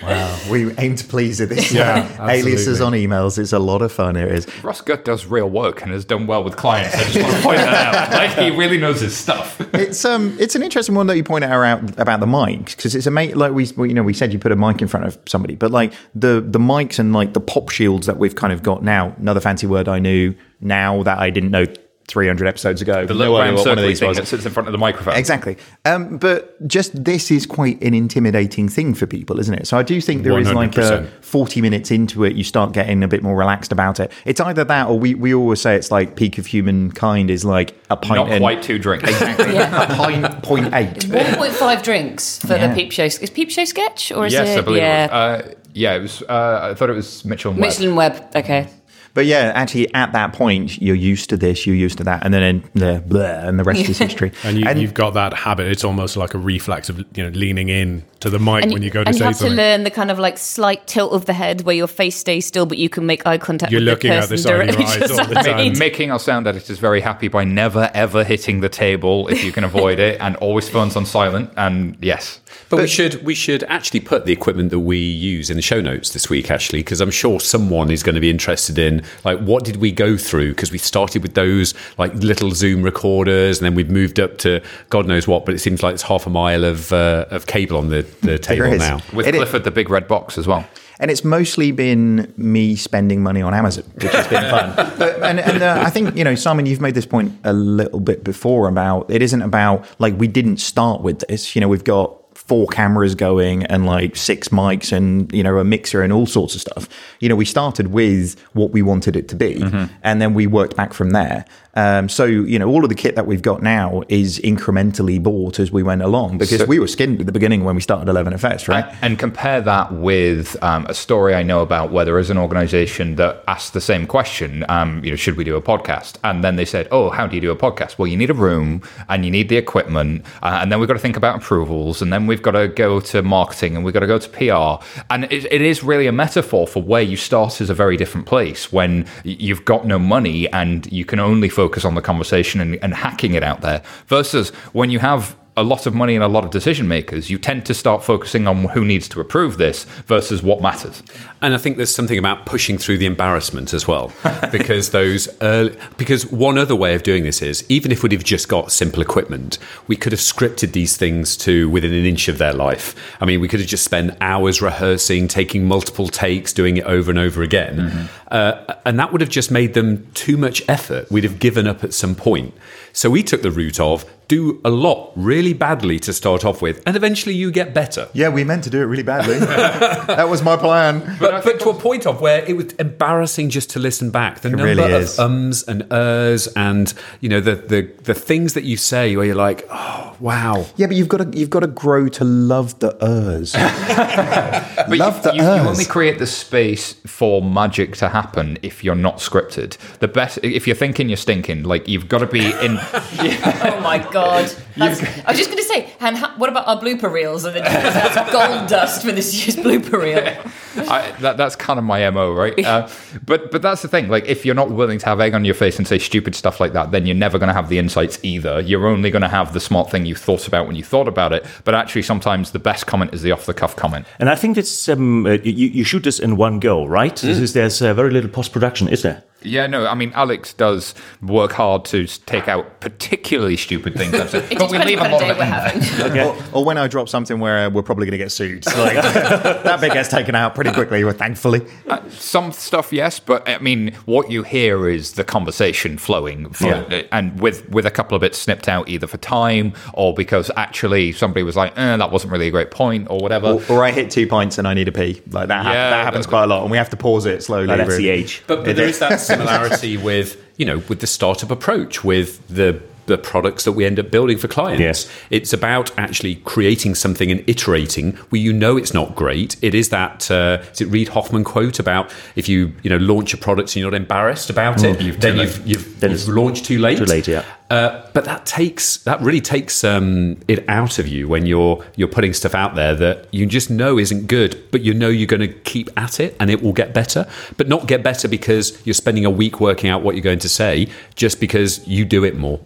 Wow, we aim to please with this. Yeah, aliases on emails. It's a lot of fun. It is. Ross Gut does real work and has done well with clients. I just want to point that out. Like he really knows his stuff. It's um, it's an interesting one that you point out about the mics because it's a mate like we, we- you know we said you put a mic in front of somebody, but like the the mics and like the pop shields that we've kind of got now. Another fancy word I knew now that I didn't know 300 episodes ago. The little No round one of circle these thing was. that sits in front of the microphone. Exactly. Um, but just this is quite an intimidating thing for people, isn't it? So I do think there is like a 40 minutes into it, you start getting a bit more relaxed about it. It's either that or we, we always say it's like peak of humankind is like a pint Not and- quite two drinks. Exactly. [laughs] A pint, point eight. 1.5 drinks for Yeah. the Peep Show. Is Peep Show sketch or is yes, it? I believe yeah. it was. Uh, yeah, it was. Uh, I thought it was Mitchell and Webb. Michelin Web. Okay. But yeah, actually, at that point, you're used to this, you're used to that, and then the blah, and the rest is history. [laughs] And, you, you've got that habit. It's almost like a reflex of you know leaning in to the mic And, when you go to and say you have something. to learn the kind of like slight tilt of the head where your face stays still, but you can make eye contact You're with looking the at person the side of your directly eyes all the time. [laughs] you. Making our sound editors very happy by never ever hitting the table if you can avoid it, and always phones on silent. And yes, But, we should we should actually put the equipment that we use in the show notes this week, actually, because I'm sure someone is going to be interested in like what did we go through? Because we started with those like little Zoom recorders, and then we've moved up to God knows what. But it seems like it's half a mile of uh, of cable on the, the table now. with It is- Clifford the big red box as well. And it's mostly been me spending money on Amazon, which has been fun. [laughs] But, and and uh, I think, you know, Simon, you've made this point a little bit before about it isn't about like we didn't start with this. You know, we've got four cameras going and like six mics and, you know, a mixer and all sorts of stuff. You know, we started with what we wanted it to be mm-hmm. and then we worked back from there. Um, so, you know, all of the kit that we've got now is incrementally bought as we went along because So- we were skinned at the beginning when we started 11FS, right? And, and compare that with um, a story I know about where there is an organization that asked the same question, um, you know, should we do a podcast? And then they said, oh, how do you do a podcast? Well, you need a room and you need the equipment. Uh, and then we've got to think about approvals. And then we've got to go to marketing and we've got to go to PR. And it, it is really a metaphor for where you start as a very different place when you've got no money and you can only focus on the conversation and, and hacking it out there versus when you have a lot of money and a lot of decision makers, you tend to start focusing on who needs to approve this versus what matters. And I think there's something about pushing through the embarrassment as well, [laughs] because those early, because one other way of doing this is even if we'd have just got simple equipment, we could have scripted these things to within an inch of their life. I mean, we could have just spent hours rehearsing, taking multiple takes, doing it over and over again, uh, and that would have just made them too much effort. We'd have given up at some point. So we took the route of do a lot really badly to start off with, and eventually you get better. Yeah, we meant to do it really badly. [laughs] that was my plan. But, but to a point of where it was embarrassing just to listen back. The number really of ums and ers and you know the, the the things that you say where you're like, oh wow. Yeah, but you've got to you've got to grow to love the ers. [laughs] But love you, the you, you only create the space for magic to happen if you're not scripted. The best, if you're thinking you're stinking, like you've got to be in. [laughs] Oh my god! [laughs] That's, I was just going to say, and ha- what about our blooper reels? And then that's gold dust for this year's blooper reel. [laughs] I, that, that's kind of my mo, right? Uh, but but that's the thing. Like, if you're not willing to have egg on your face and say stupid stuff like that, then you're never going to have the insights either. You're only going to have the smart thing you thought about when you thought about it. But actually, sometimes the best comment is the off the cuff comment. And I think it's um, uh, you, you shoot this in one go, right? This is, there's uh, very little post production, is there? Yeah, no, I mean, Alex does work hard to take out particularly stupid things, [laughs] I've said, but we leave a lot of it in there. Or, or when I drop something where we're probably going to get sued. Like, [laughs] that bit gets taken out pretty quickly, well, thankfully. Some stuff, yes, but I mean, what you hear is the conversation flowing, from, Yeah. and with with a couple of bits snipped out either for time or because actually somebody was like, eh, "That wasn't really a great point" or whatever. Or, or I hit two pints and I need a pee. Like that, hap- Yeah, that happens but- quite a lot, and we have to pause it slowly. Like, that's the age. But, but there is that [laughs] similarity with you know with the startup approach with the the products that we end up building for clients. Yes. It's about actually creating something and iterating where you know it's not great. It is that uh, is it Reid Hoffman quote about if you you know launch a product and you're not embarrassed about it, You've then you've you've, Then you've it's launched too late. too late, yeah. Uh, but that takes that really takes um, it out of you when you're you're putting stuff out there that you just know isn't good, but you know you're going to keep at it and it will get better. But not get better because you're spending a week working out what you're going to say, just because you do it more.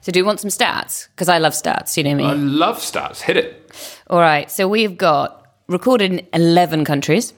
So do you want some stats? Because I love stats. You know me. I love stats. Hit it. All right. So we've got recorded in 11 countries,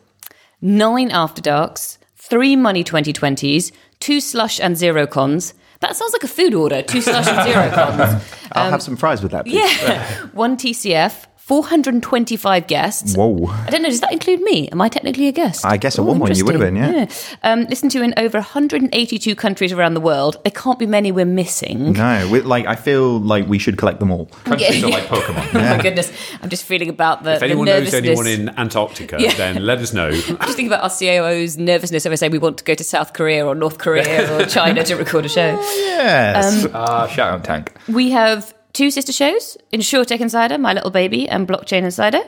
nine after darks, three money 2020s, two slush and zero cons. That sounds like a food order. Two slush and zero [laughs] cons. I'll have um, some fries with that. please. Yeah. [laughs] One TCF, 425 guests. Whoa. I don't know. Does that include me? Am I technically a guest? I guess at Oh, one point you would have been, yeah. Um, listened to in over 182 countries around the world. There can't be many we're missing. No, we, like I feel like we should collect them all. [laughs] Countries Yeah. are like Pokemon. [laughs] Oh my goodness. I'm just feeling about the, If the anyone knows anyone in Antarctica, Yeah. then let us know. I'm [laughs] just thinking about our COO's nervousness if I say we want to go to South Korea or North Korea or China to record a show. Yes. Ah, shout out tank. We have two sister shows InsurTech Insider, My Little Baby, and Blockchain Insider.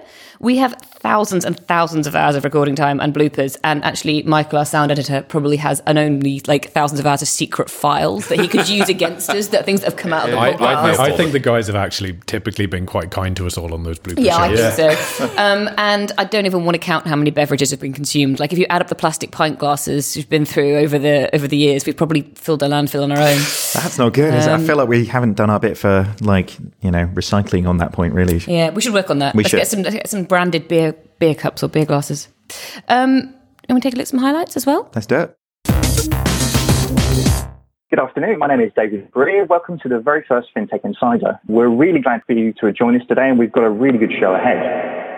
We have thousands and thousands of hours of recording time and bloopers. And actually, Michael, our sound editor, probably has an only like thousands of hours of secret files that he could use against us, that things that have come out of the I, podcast. I, I think the guys have actually typically been quite kind to us all on those bloopers. Yeah, I shows. think so. Um, and I don't even want to count how many beverages have been consumed. Like if you add up the plastic pint glasses we've been through over the over the years, we've probably filled a landfill on our own. That's not good. is it? I Um, feel like we haven't done our bit for like you know recycling on that point. Really. Yeah, we should work on that. We let's should. get some let's get some branded beer beer cups or beer glasses. Um, and we take a look at some highlights as well. Let's do it. Good afternoon. My name is David Brear. Welcome to the very first FinTech Insider. We're really glad for you to join us today, and we've got a really good show ahead.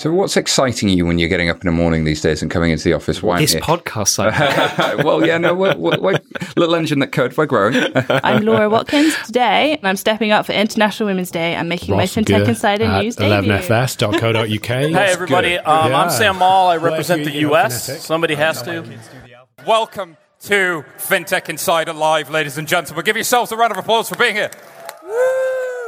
So, what's exciting you when you're getting up in the morning these days and coming into the office? Why? This [laughs] podcast side. [laughs] well, yeah, no, we're, we're, we're little engine that code, we're growing. [laughs] I'm Laura Watkins. Today, and I'm stepping up for International Women's Day I'm making my FinTech Insider at news debut. 11fs.co.uk. Hey everybody, um, I'm Sam Maule. I represent the U.S. Somebody has to. Welcome to FinTech Insider Live, ladies and gentlemen. Give yourselves a round of applause for being here. Th-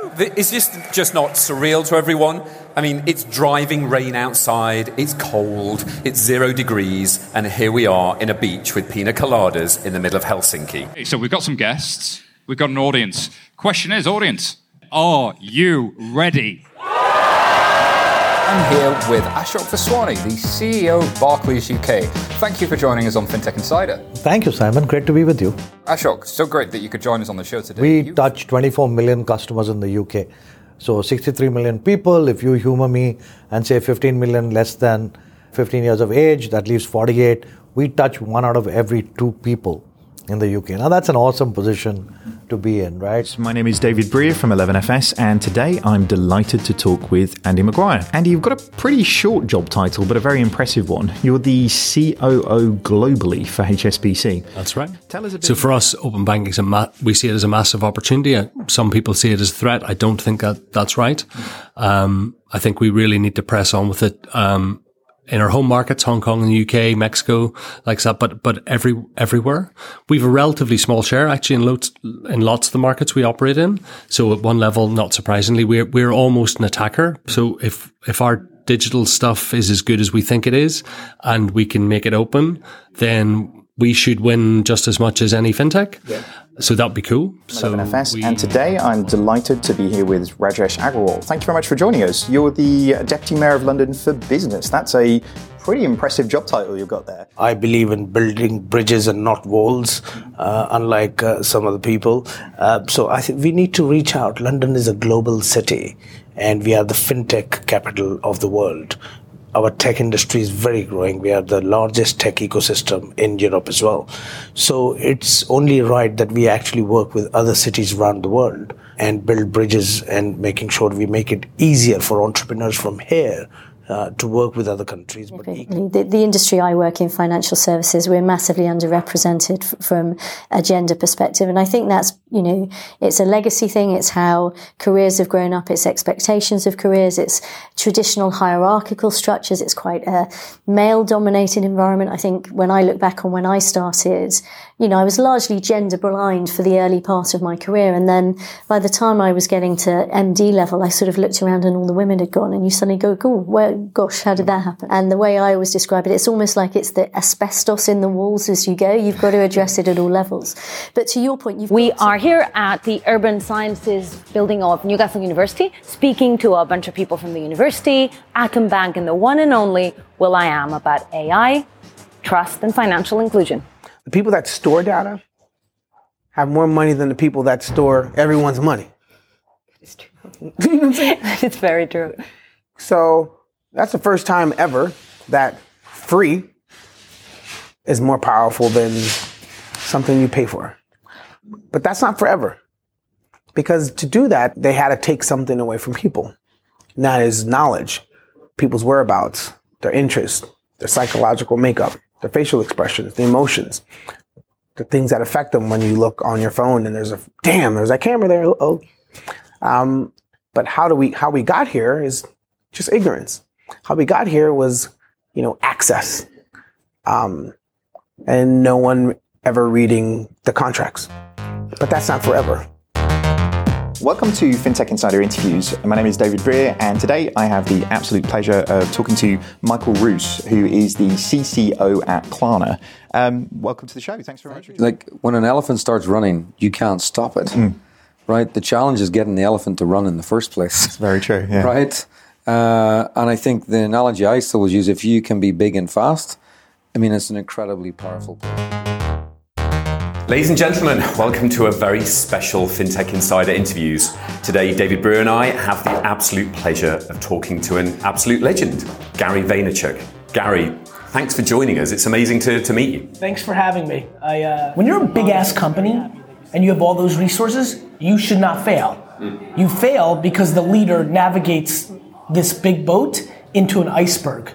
Is this just not surreal to everyone? I mean, it's driving rain outside, it's cold, it's zero degrees, and here we are in a beach with pina coladas in the middle of Helsinki. So we've got some guests. We've got an audience. Question is, audience, are you ready? I'm here with Ashok Vaswani, the CEO of Barclays UK. Thank you for joining us on FinTech Insider. Thank you, Simon. Great to be with you. Ashok, so great that you could join us on the show today. We You- touch 24 million customers in the UK. So 63 million people. If you humor me and say 15 million less than 15 years of age, that leaves 48. We touch one out of every two people in the UK. Now that's an awesome position to be in, right? My name is David Brear from 11FS, and today I'm delighted to talk with Andy Maguire. Andy, you've got a pretty short job title, but a very impressive one. You're the COO globally for HSBC. That's right. Tell us a bit. So for us, open banking is a ma- we see it as a massive opportunity. Some people see it as a threat. I don't think that that's right. Um, I think we really need to press on with it. Um, in our home markets, Hong Kong and the UK, Mexico, like that, but, but every, everywhere. We've a relatively small share actually in lots, in lots of the markets we operate in. So at one level, not surprisingly, we're, we're almost an attacker. So if, if our digital stuff is as good as we think it is and we can make it open, then we should win just as much as any fintech. So that'd be cool. So 11FS, we- and today I'm delighted to be here with Rajesh Agrawal. Thank you very much for joining us. You're the Deputy Mayor of London for Business. That's a pretty impressive job title you've got there. I believe in building bridges and not walls, uh, unlike uh, some other people. Uh, so I think we need to reach out. London is a global city, and we are the fintech capital of the world. Our tech industry is very growing. We are the largest tech ecosystem in Europe as well. So it's only right that we actually work with other cities around the world and build bridges and making sure we make it easier for entrepreneurs from here uh, to work with other countries. But the, the, industry I work in, financial services, we're massively underrepresented f- from a gender perspective. And I think that's, you know, it's a legacy thing. It's how careers have grown up. It's expectations of careers. It's traditional hierarchical structures. It's quite a male dominated environment. I think when I look back on when I started, you know, I was largely gender blind for the early part of my career. And then by the time I was getting to MD level, I sort of looked around and all the women had gone and you suddenly go, oh, where, gosh, how did that happen? And the way I always describe it, it's almost like it's the asbestos in the walls as you go. You've got to address it at all levels. But to your point, we are here at the Urban Sciences building of Newcastle University, speaking to a bunch of people from the university, Atom Bank, and the one and only Will I Am about AI, trust, and financial inclusion. The people that store data have more money than the people that store everyone's money. It's true. [laughs] you know [laughs] it's very true. So that's the first time ever that free is more powerful than something you pay for. But that's not forever. Because to do that, they had to take something away from people. And that is knowledge, people's whereabouts, their interests, their psychological makeup, their facial expressions, the emotions, the things that affect them when you look on your phone and there's a damn, there's that camera there. Oh, um, but how do we how we got here is just ignorance. How we got here was, you know, access, um, and no one ever reading the contracts. But that's not forever. Welcome to FinTech Insider Interviews. My name is David Brear, and today I have the absolute pleasure of talking to Michael Rouse, who is the CCO at Klarna. Um, welcome to the show. Thanks very much. Like when an elephant starts running, you can't stop it. Mm. Right? The challenge is getting the elephant to run in the first place. It's very true. Yeah. [laughs] Right? Uh, and I think the analogy I still use if you can be big and fast, I mean, it's an incredibly powerful Ladies and gentlemen, welcome to a very special FinTech Insider interviews. Today, David Brear and I have the absolute pleasure of talking to an absolute legend, Gary Vaynerchuk. Gary, thanks for joining us. It's amazing to, to meet you. Thanks for having me. I, uh, when you're a big ass company and you have all those resources, you should not fail. Mm. You fail because the leader navigates this big boat into an iceberg.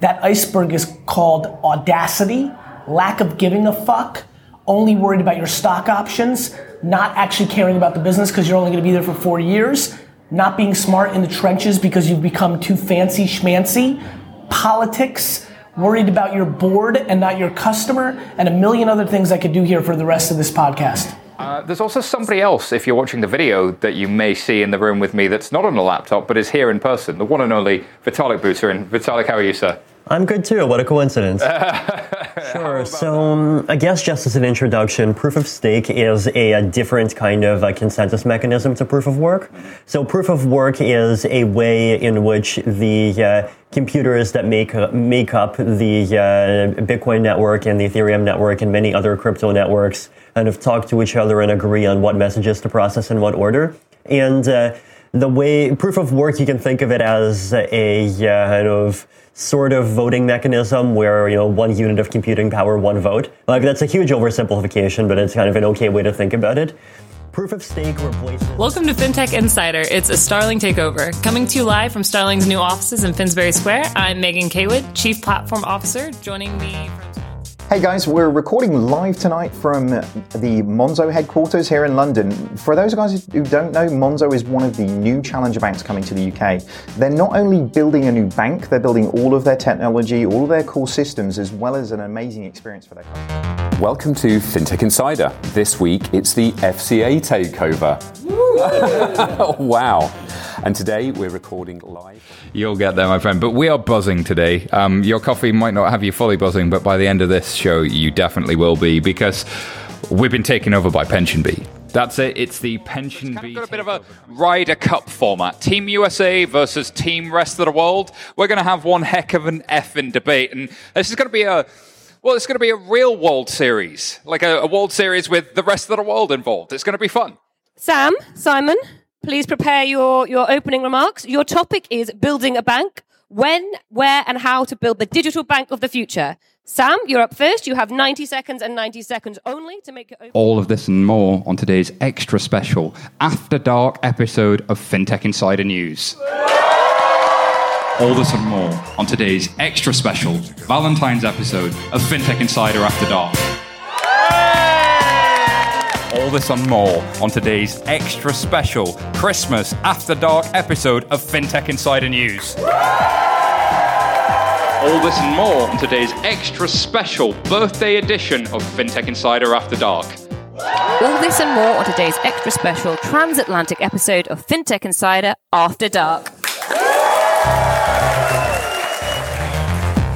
That iceberg is called audacity, lack of giving a fuck, only worried about your stock options, not actually caring about the business because you're only going to be there for four years, not being smart in the trenches because you've become too fancy schmancy, politics, worried about your board and not your customer, and a million other things I could do here for the rest of this podcast. Uh, there's also somebody else, if you're watching the video, that you may see in the room with me that's not on a laptop but is here in person. The one and only Vitalik Buterin. Vitalik, how are you, sir? I'm good too. What a coincidence. [laughs] sure. So, um, I guess just as an introduction, proof of stake is a, a different kind of a consensus mechanism to proof of work. So, proof of work is a way in which the uh, computers that make uh, make up the uh, Bitcoin network and the Ethereum network and many other crypto networks kind of talk to each other and agree on what messages to process in what order. And uh, the way proof of work, you can think of it as a uh, kind of sort of voting mechanism where you know one unit of computing power, one vote. Like that's a huge oversimplification, but it's kind of an okay way to think about it. Proof of stake replaces. Welcome to FinTech Insider. It's a Starling takeover. Coming to you live from Starling's new offices in Finsbury Square. I'm Megan Caywood, Chief Platform Officer. Joining me from Hey guys, we're recording live tonight from the Monzo headquarters here in London. For those guys who don't know, Monzo is one of the new challenger banks coming to the UK. They're not only building a new bank, they're building all of their technology, all of their core systems, as well as an amazing experience for their customers. Welcome to FinTech Insider. This week it's the FCA takeover. [laughs] wow. And today we're recording live. You'll get there, my friend. But we are buzzing today. Um, your coffee might not have you fully buzzing, but by the end of this show, you definitely will be because we've been taken over by PensionBee. That's it. It's the PensionBee. Got a bit of a Ryder Cup format. Team USA versus Team Rest of the World. We're going to have one heck of an effing debate, and this is going to be a well, it's going to be a real World Series, like a, a World Series with the rest of the world involved. It's going to be fun. Sam, Simon, Please prepare your, your opening remarks. Your topic is building a bank. when, where, and how to build the digital bank of the future. Sam, you're up first. You have 90 seconds and 90 seconds only to make it open. All of this and more on today's extra special After Dark episode of FinTech Insider News. All this and more on today's extra special Valentine's episode of FinTech Insider After Dark. All this and more on today's extra special Christmas After Dark episode of FinTech Insider News. All this and more on today's extra special birthday edition of FinTech Insider After Dark. All this and more on today's extra special transatlantic episode of FinTech Insider After Dark.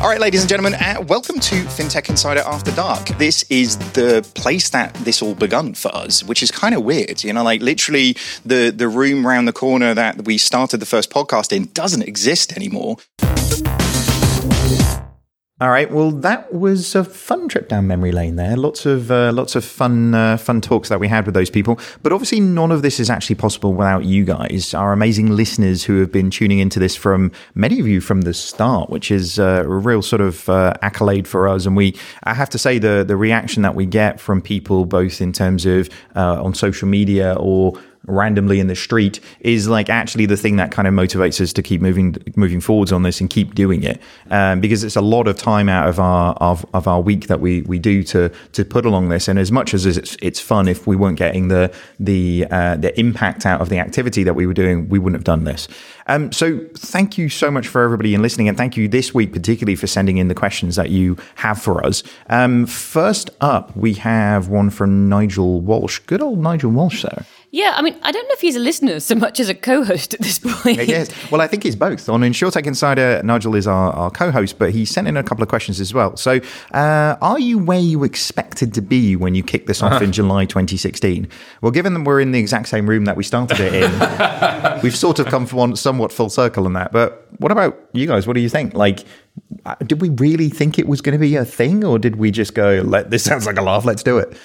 All right, ladies and gentlemen, uh, welcome to FinTech Insider After Dark. This is the place that this all begun for us, which is kind of weird. You know, like literally the, the room around the corner that we started the first podcast in doesn't exist anymore. All right. Well, that was a fun trip down memory lane. There, lots of uh, lots of fun uh, fun talks that we had with those people. But obviously, none of this is actually possible without you guys, our amazing listeners who have been tuning into this from many of you from the start, which is uh, a real sort of uh, accolade for us. And we, I have to say, the the reaction that we get from people, both in terms of uh, on social media or randomly in the street is like actually the thing that kind of motivates us to keep moving moving forwards on this and keep doing it. Um, because it's a lot of time out of our of, of our week that we we do to to put along this. And as much as it's it's fun if we weren't getting the the uh, the impact out of the activity that we were doing we wouldn't have done this. Um, so thank you so much for everybody in listening and thank you this week particularly for sending in the questions that you have for us. Um, first up we have one from Nigel Walsh. Good old Nigel Walsh there Yeah, I mean, I don't know if he's a listener so much as a co-host at this [laughs] point. yes. Well, I think he's both. On InsurTech Insider, Nigel is our, our co-host, but he sent in a couple of questions as well. So, uh, are you where you expected to be when you kicked this off in [laughs] July 2016? Well, given that we're in the exact same room that we started it in, [laughs] we've sort of come from one, somewhat full circle on that. But what about you guys? What do you think? Like, uh, did we really think it was going to be a thing, or did we just go, "Let this sounds like a laugh, let's do it"?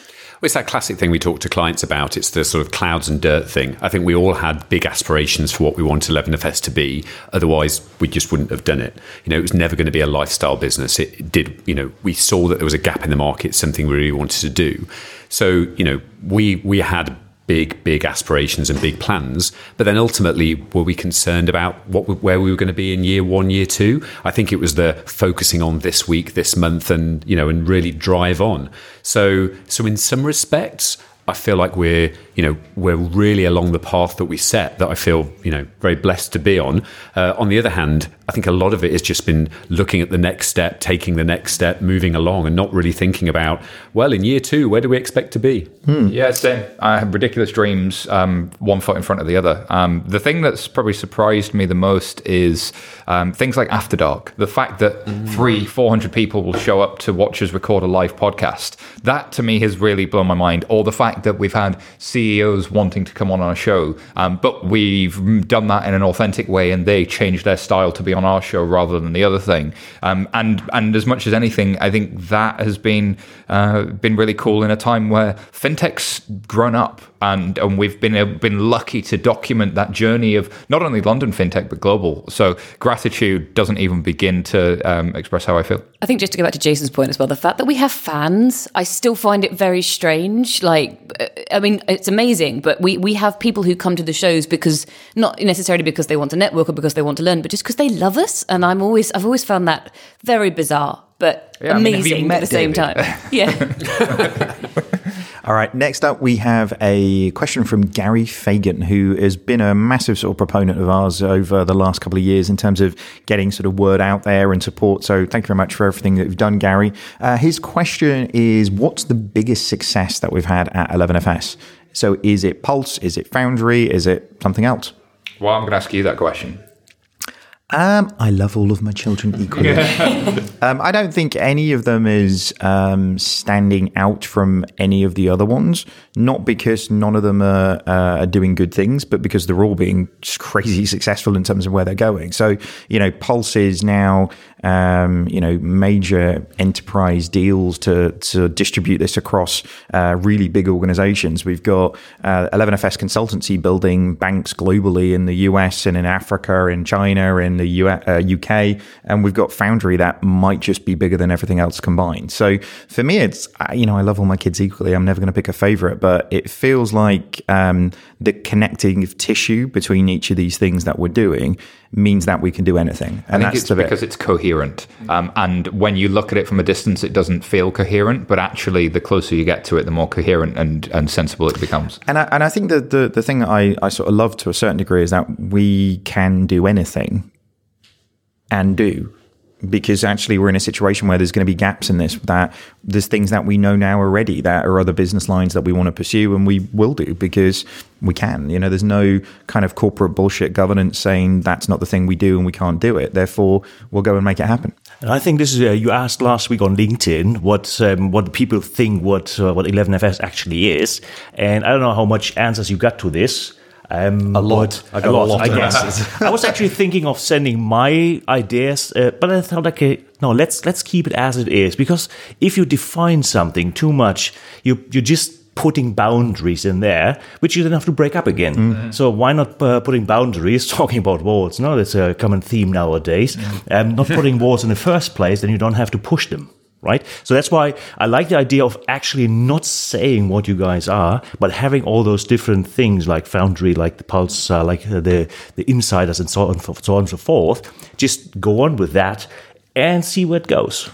It's that classic thing we talk to clients about. It's the sort of clouds and dirt thing. I think we all had big aspirations for what we wanted 11FS to be. Otherwise, we just wouldn't have done it. You know, it was never going to be a lifestyle business. It did, you know, we saw that there was a gap in the market, something we really wanted to do. So, you know, we we had big, big aspirations and big plans. But then ultimately, were we concerned about what where we were going to be in year one, year two? I think it was the focusing on this week, this month, and you know, and really drive on. So, so in some respects, I feel like we're, you know, we're really along the path that we set. That I feel, you know, very blessed to be on. Uh, on the other hand, I think a lot of it has just been looking at the next step, taking the next step, moving along, and not really thinking about, well, in year two, where do we expect to be? Yeah, same. I have ridiculous dreams, um, one foot in front of the other. Um, the thing that's probably surprised me the most is um, things like After Dark. The fact that three, 400 people will show up to watch us record a live podcast. That to me has really blown my mind. Or the fact that we've had CEOs wanting to come on our show, um, but we've done that in an authentic way and they changed their style to be on our show rather than the other thing. Um, and and as much as anything, I think that has been uh, been really cool in a time where fintech's grown up and and we've been uh, been lucky to document that journey of not only London fintech but global. So gratitude doesn't even begin to um, express how I feel. I think just to go back to Jason's point as well, the fact that we have fans, I still find it very strange. Like, uh, I mean, it's amazing, but we, we have people who come to the shows because not necessarily because they want to network or because they want to learn, but just because they love us. And I'm always, I've always found that very bizarre, but Yeah, I mean, amazing at the same time. [laughs] Yeah. [laughs] All right, next up, we have a question from Gary Fagan, who has been a massive sort of proponent of ours over the last couple of years in terms of getting sort of word out there and support. So, thank you very much for everything that you've done, Gary. Uh, his question is What's the biggest success that we've had at 11FS? So, is it Pulse? Is it Foundry? Is it something else? Well, I'm going to ask you that question. Um, I love all of my children equally. [laughs] um, I don't think any of them is um, standing out from any of the other ones. Not because none of them are, uh, are doing good things, but because they're all being [laughs] crazy successful in terms of where they're going. So, you know, Pulse is now um, you know, major enterprise deals to to distribute this across uh, really big organizations. We've got uh, 11FS consultancy building banks globally in the US and in Africa, in China, in the U- uh, UK, and we've got Foundry that might just be bigger than everything else combined. So for me, it's uh, you know, I love all my kids equally. I'm never going to pick a favorite, but it feels like um, the connecting tissue between each of these things that we're doing means that we can do anything. And that's it's because it's coherent. Um, and when you look at it from a distance, it doesn't feel coherent, but actually, the closer you get to it, the more coherent and, and sensible it becomes. And I, and I think that the, the thing that I, I sort of love to a certain degree is that we can do anything and do because actually we're in a situation where there's going to be gaps in this that there's things that we know now already that are other business lines that we want to pursue and we will do because we can you know there's no kind of corporate bullshit governance saying that's not the thing we do and we can't do it therefore we'll go and make it happen And I think this is uh, you asked last week on LinkedIn what um, what people think what uh, what 11FS actually is, and I don't know how much answers you got to this. Um, A lot. I got a lot I guess. [laughs] I was actually thinking of sending my ideas, uh, but I thought, okay, no, let's let's keep it as it is because if you define something too much, you you're just putting boundaries in there, which you then have to break up again. Mm-hmm. So why not uh, putting boundaries? [laughs] Talking about walls, no, that's a common theme nowadays. Mm-hmm. Um, not putting walls in the first place, then you don't have to push them. Right, so that's why I like the idea of actually not saying what you guys are, but having all those different things like Foundry, like the Pulse, uh, like uh, the the insiders, and so on, so on and so forth. Just go on with that and see where it goes.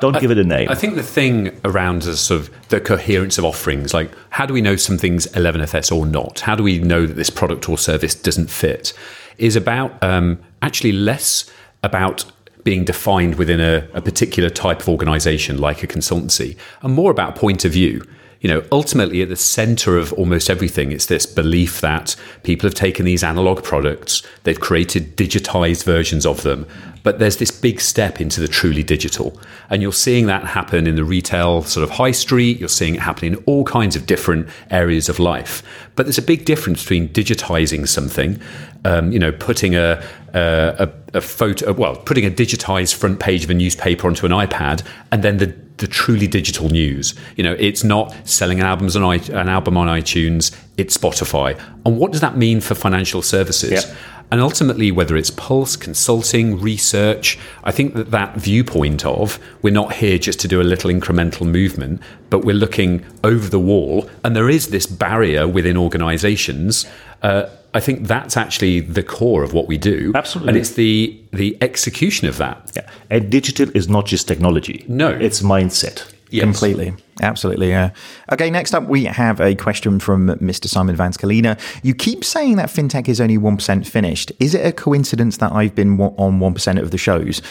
Don't give it a name. I think the thing around is sort of the coherence of offerings, like how do we know something's 11FS or not? How do we know that this product or service doesn't fit? Is about um, actually less about being defined within a, a particular type of organization like a consultancy and more about point of view you know, ultimately at the center of almost everything, it's this belief that people have taken these analog products, they've created digitized versions of them, but there's this big step into the truly digital. And you're seeing that happen in the retail sort of high street, you're seeing it happen in all kinds of different areas of life. But there's a big difference between digitizing something, um, you know, putting a, a, a photo, well, putting a digitized front page of a newspaper onto an iPad, and then the the truly digital news. You know, it's not selling an albums on an album on iTunes. It's Spotify. And what does that mean for financial services? And ultimately, whether it's Pulse, consulting, research, I think that that viewpoint of we're not here just to do a little incremental movement, but we're looking over the wall, and there is this barrier within organizations. Uh, I think that's actually the core of what we do. Absolutely. And it's the the execution of that. Yeah. And digital is not just technology. No. It's mindset. Completely. Absolutely, yeah. Okay, next up, we have a question from Mr. Simon Vans-Colina. You keep saying that fintech is only 1% finished. Is it a coincidence that I've been on 1% of the shows?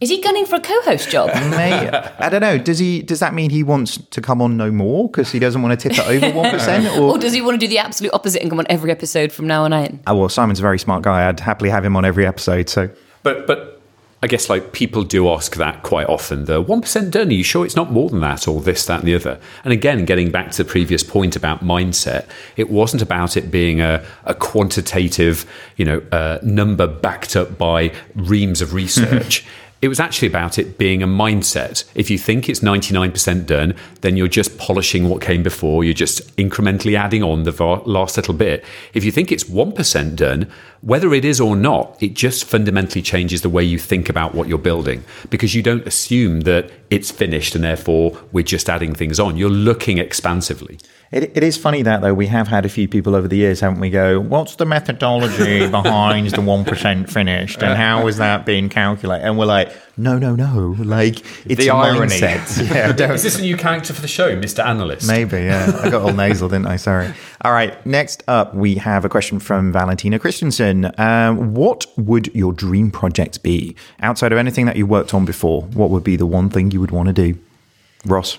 Is he gunning for a co-host job? [laughs] May, I don't know. Does he? Does that mean he wants to come on no more because he doesn't want to tip it over [laughs] one percent? or does he want to do the absolute opposite and come on every episode from now on in? Oh, well, Simon's a very smart guy. I'd happily have him on every episode. So, But but I guess like people do ask that quite often. The one percent done. Are you sure it's not more than that, or this, that, and the other? And again, getting back to the previous point about mindset, it wasn't about it being a, a quantitative, you know, uh, number backed up by reams of research. [laughs] It was actually about it being a mindset. If you think it's 99% done, then you're just polishing what came before. You're just incrementally adding on the last little bit. If you think it's 1% done, whether it is or not, it just fundamentally changes the way you think about what you're building because you don't assume that it's finished and therefore we're just adding things on. You're looking expansively. It, it is funny that though we have had a few people over the years, haven't we? Go, what's the methodology behind the one percent finished, and [laughs] how is that being calculated? And we're like, no, no, no, like it's The a irony. mindset. [laughs] Yeah, Is this a new character for the show, Mr. Analyst? Maybe, yeah. I got all nasal, didn't I? Sorry. All right. Next up, we have a question from Valentina Christensen. Um, what would your dream project be outside of anything that you worked on before? What would be the one thing you would want to do, Ross?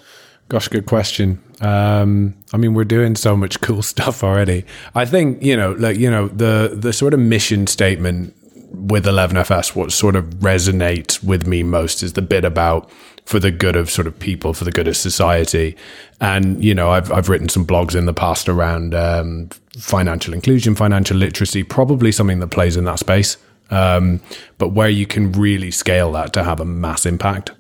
Gosh, good question. Um, I mean, we're doing so much cool [laughs] stuff already. I think you know, like you know, the the sort of mission statement with 11FS, what sort of resonates with me most is the bit about for the good of sort of people, for the good of society. And you know, I've I've written some blogs in the past around um, financial inclusion, financial literacy, probably something that plays in that space. Um, but where you can really scale that to have a mass impact.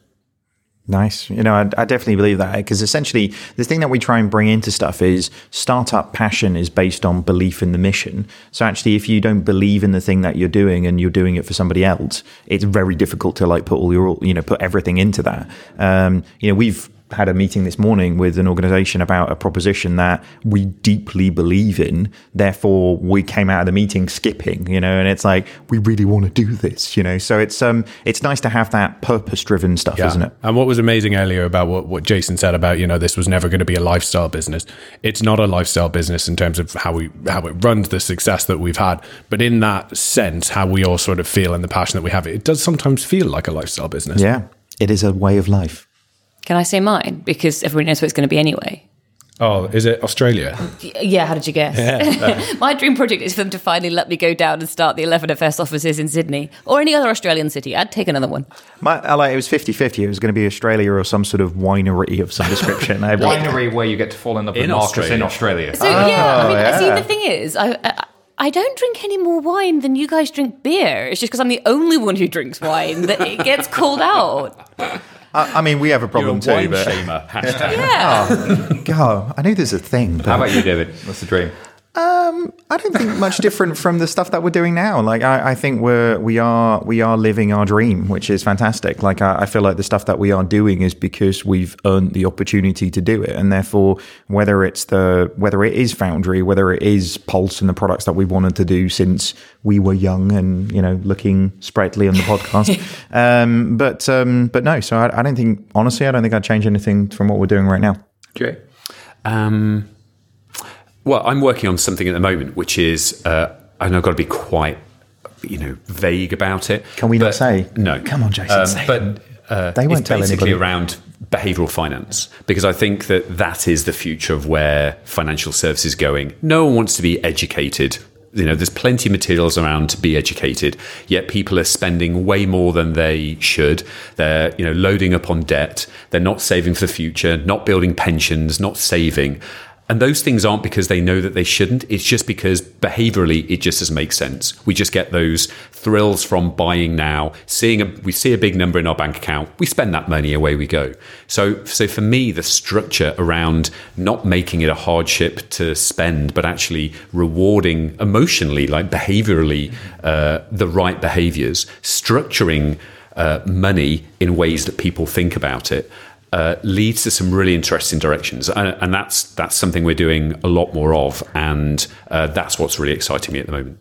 Nice. You know, I, I definitely believe that because essentially the thing that we try and bring into stuff is startup passion is based on belief in the mission. So actually, if you don't believe in the thing that you're doing and you're doing it for somebody else, it's very difficult to like put all your, you know, put everything into that. Um, you know, we've had a meeting this morning with an organization about a proposition that we deeply believe in. Therefore, we came out of the meeting skipping, you know, and it's like, we really want to do this, you know. So it's um it's nice to have that purpose driven stuff, isn't it? And what was amazing earlier about what, what Jason said about, you know, this was never going to be a lifestyle business. It's not a lifestyle business in terms of how we how it runs the success that we've had. But in that sense, how we all sort of feel and the passion that we have, it does sometimes feel like a lifestyle business. Yeah. It is a way of life. Can I say mine? Because everybody knows what it's going to be anyway. Oh, is it Australia? Yeah, how did you guess? Yeah. [laughs] My dream project is for them to finally let me go down and start the 11FS offices in Sydney or any other Australian city. I'd take another one. My, like it was 50-50. It was going to be Australia or some sort of winery of some description. [laughs] I- Winery where you get to fall in love with In Marcus Australia. in Australia. So, yeah, I mean, Oh, see, the thing is, I, I, I don't drink any more wine than you guys drink beer. It's just because I'm the only one who drinks wine that it gets called out. I, I mean, we have a problem You're too. wine but shamer, hashtag. [laughs] Yeah. Oh, God, I knew there's a thing. But, How about you, David? What's the dream? Um, I don't think much different from the stuff that we're doing now. Like, I, I think we're we are we are living our dream, which is fantastic. Like, I, I feel like the stuff that we are doing is because we've earned the opportunity to do it, and therefore, whether it's the whether it is Foundry, whether it is Pulse, and the products that we wanted to do since we were young and you know looking sprightly on the podcast. [laughs] um, but um, but no, so I, I don't think honestly, I don't think I'd change anything from what we're doing right now. Jay? Um, well, I'm working on something at the moment, which is, uh, and I've got to be quite, you know, vague about it. Can we not say? No. Come on, Jason, Um, say but uh, They won't it's basically around behavioral finance because I think that that is the future of where financial services is going. No one wants to be educated. You know, there's plenty of materials around to be educated, yet people are spending way more than they should. They're, you know, loading up on debt. They're not saving for the future, not building pensions, not saving. And those things aren't because they know that they shouldn't. It's just because behaviorally it just doesn't make sense. We just get those thrills from buying now, seeing a we see a big number in our bank account, we spend that money, away we go. So so for me, the structure around not making it a hardship to spend, but actually rewarding emotionally, like behaviorally, uh, the right behaviors, structuring uh, money in ways that people think about it uh, leads to some really interesting directions, and, and that's that's something we're doing a lot more of, and uh, that's what's really exciting me at the moment.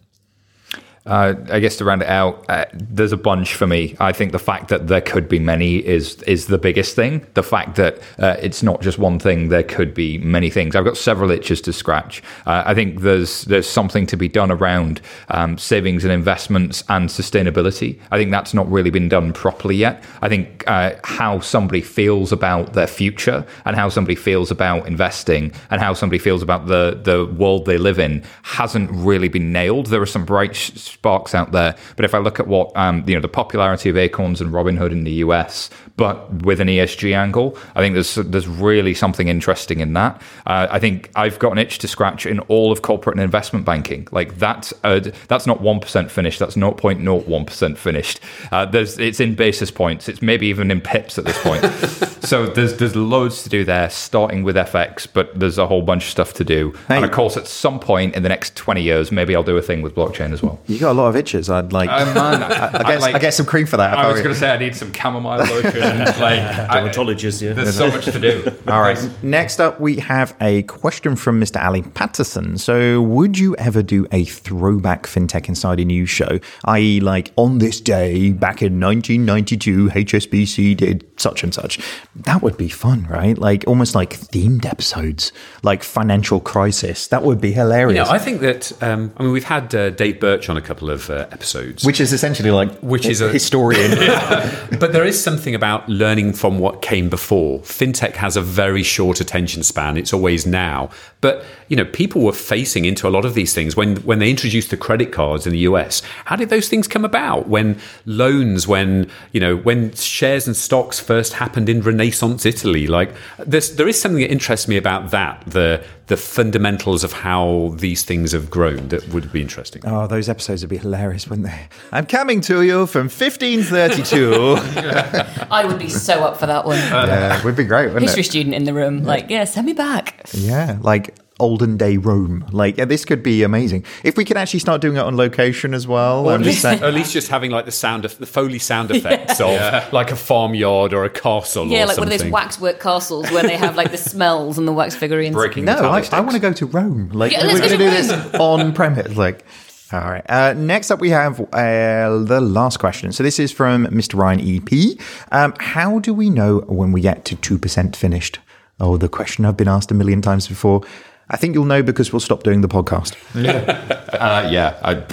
Uh, I guess to round it out, uh, there's a bunch for me. I think the fact that there could be many is is the biggest thing. The fact that uh, it's not just one thing; there could be many things. I've got several itches to scratch. Uh, I think there's there's something to be done around um, savings and investments and sustainability. I think that's not really been done properly yet. I think uh, how somebody feels about their future and how somebody feels about investing and how somebody feels about the the world they live in hasn't really been nailed. There are some bright sparks out there, but if I look at what um, you know the popularity of Acorns and Robinhood in the US, but with an ESG angle, I think there's there's really something interesting in that. Uh, I think I've got an itch to scratch in all of corporate and investment banking. Like that's uh, that's not one percent finished. That's 0.01 percent finished. Uh, there's it's in basis points. It's maybe even in pips at this point. [laughs] so there's there's loads to do there, starting with FX, but there's a whole bunch of stuff to do. And of course, at some point in the next 20 years, maybe I'll do a thing with blockchain as well. You got a lot of itches. I'd like. Oh, man. I, I I get, like- I get some cream for that. I was going to say I need some chamomile lotion. like [laughs] Dermatologist, yeah. There's so much to do. [laughs] All right. Next up, we have a question from Mr. Ali Patterson. So, would you ever do a throwback FinTech Insider News show? I.e., like on this day back in 1992, HSBC did such and such. That would be fun, right? Like almost like themed episodes, like financial crisis. That would be hilarious. Yeah, I think that. Um, I mean, we've had uh, Dave Birch on a couple of uh, episodes, which is essentially like which is a historian. [laughs] but there is something about learning from what came before. FinTech has a very short attention span. It's always now. But you know, people were facing into a lot of these things when when they introduced the credit cards in the US. How did those things come about? When loans, when you know, when shares and stocks first happened in Renaissance Italy. Like there's, there is something that interests me about that the the fundamentals of how these things have grown that would be interesting. Oh, those episodes would be hilarious, wouldn't they? I'm coming to you from 1532. [laughs] I would be so up for that one. yeah, would be great, wouldn't History it? student in the room, like, yeah, send me back. Yeah, like olden day Rome. Like yeah, this could be amazing if we could actually start doing it on location as well. Or I'm at, just least, saying- or at least just having like the sound of the foley sound [laughs] effects of like a farmyard or a castle Yeah, or like one of those waxwork castles where they have like the [laughs] smells and the wax figurines. Breaking no, I, I want to go to Rome. Like Yeah, we're going to do to this on premise. Like, all right. Uh, next up, we have uh, the last question. So this is from Mr. Ryan EP. Um, how do we know when we get to two percent finished? Oh, the question I've been asked a million times before. I think you'll know because we'll stop doing the podcast. [laughs] uh, yeah, I,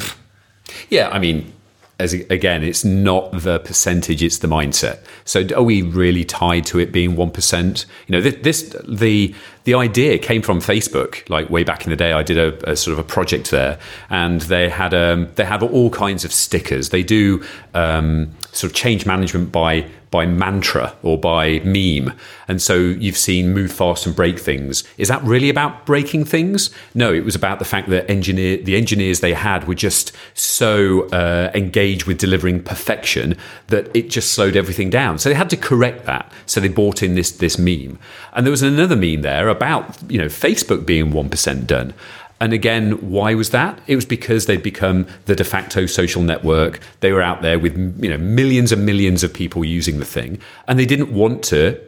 yeah. I mean, as again, it's not the percentage; it's the mindset. So, are we really tied to it being one percent? You know, this, this the the idea came from Facebook. Like way back in the day, I did a, a sort of a project there, and they had um, they have all kinds of stickers. They do um, sort of change management by by mantra or by meme. And so you've seen move fast and break things. Is that really about breaking things? No, it was about the fact that engineer the engineers they had were just so uh, engaged with delivering perfection that it just slowed everything down. So they had to correct that. So they brought in this this meme. And there was another meme there about, you know, Facebook being 1% done. And again, why was that? It was because they'd become the de facto social network. They were out there with you know millions and millions of people using the thing, and they didn't want to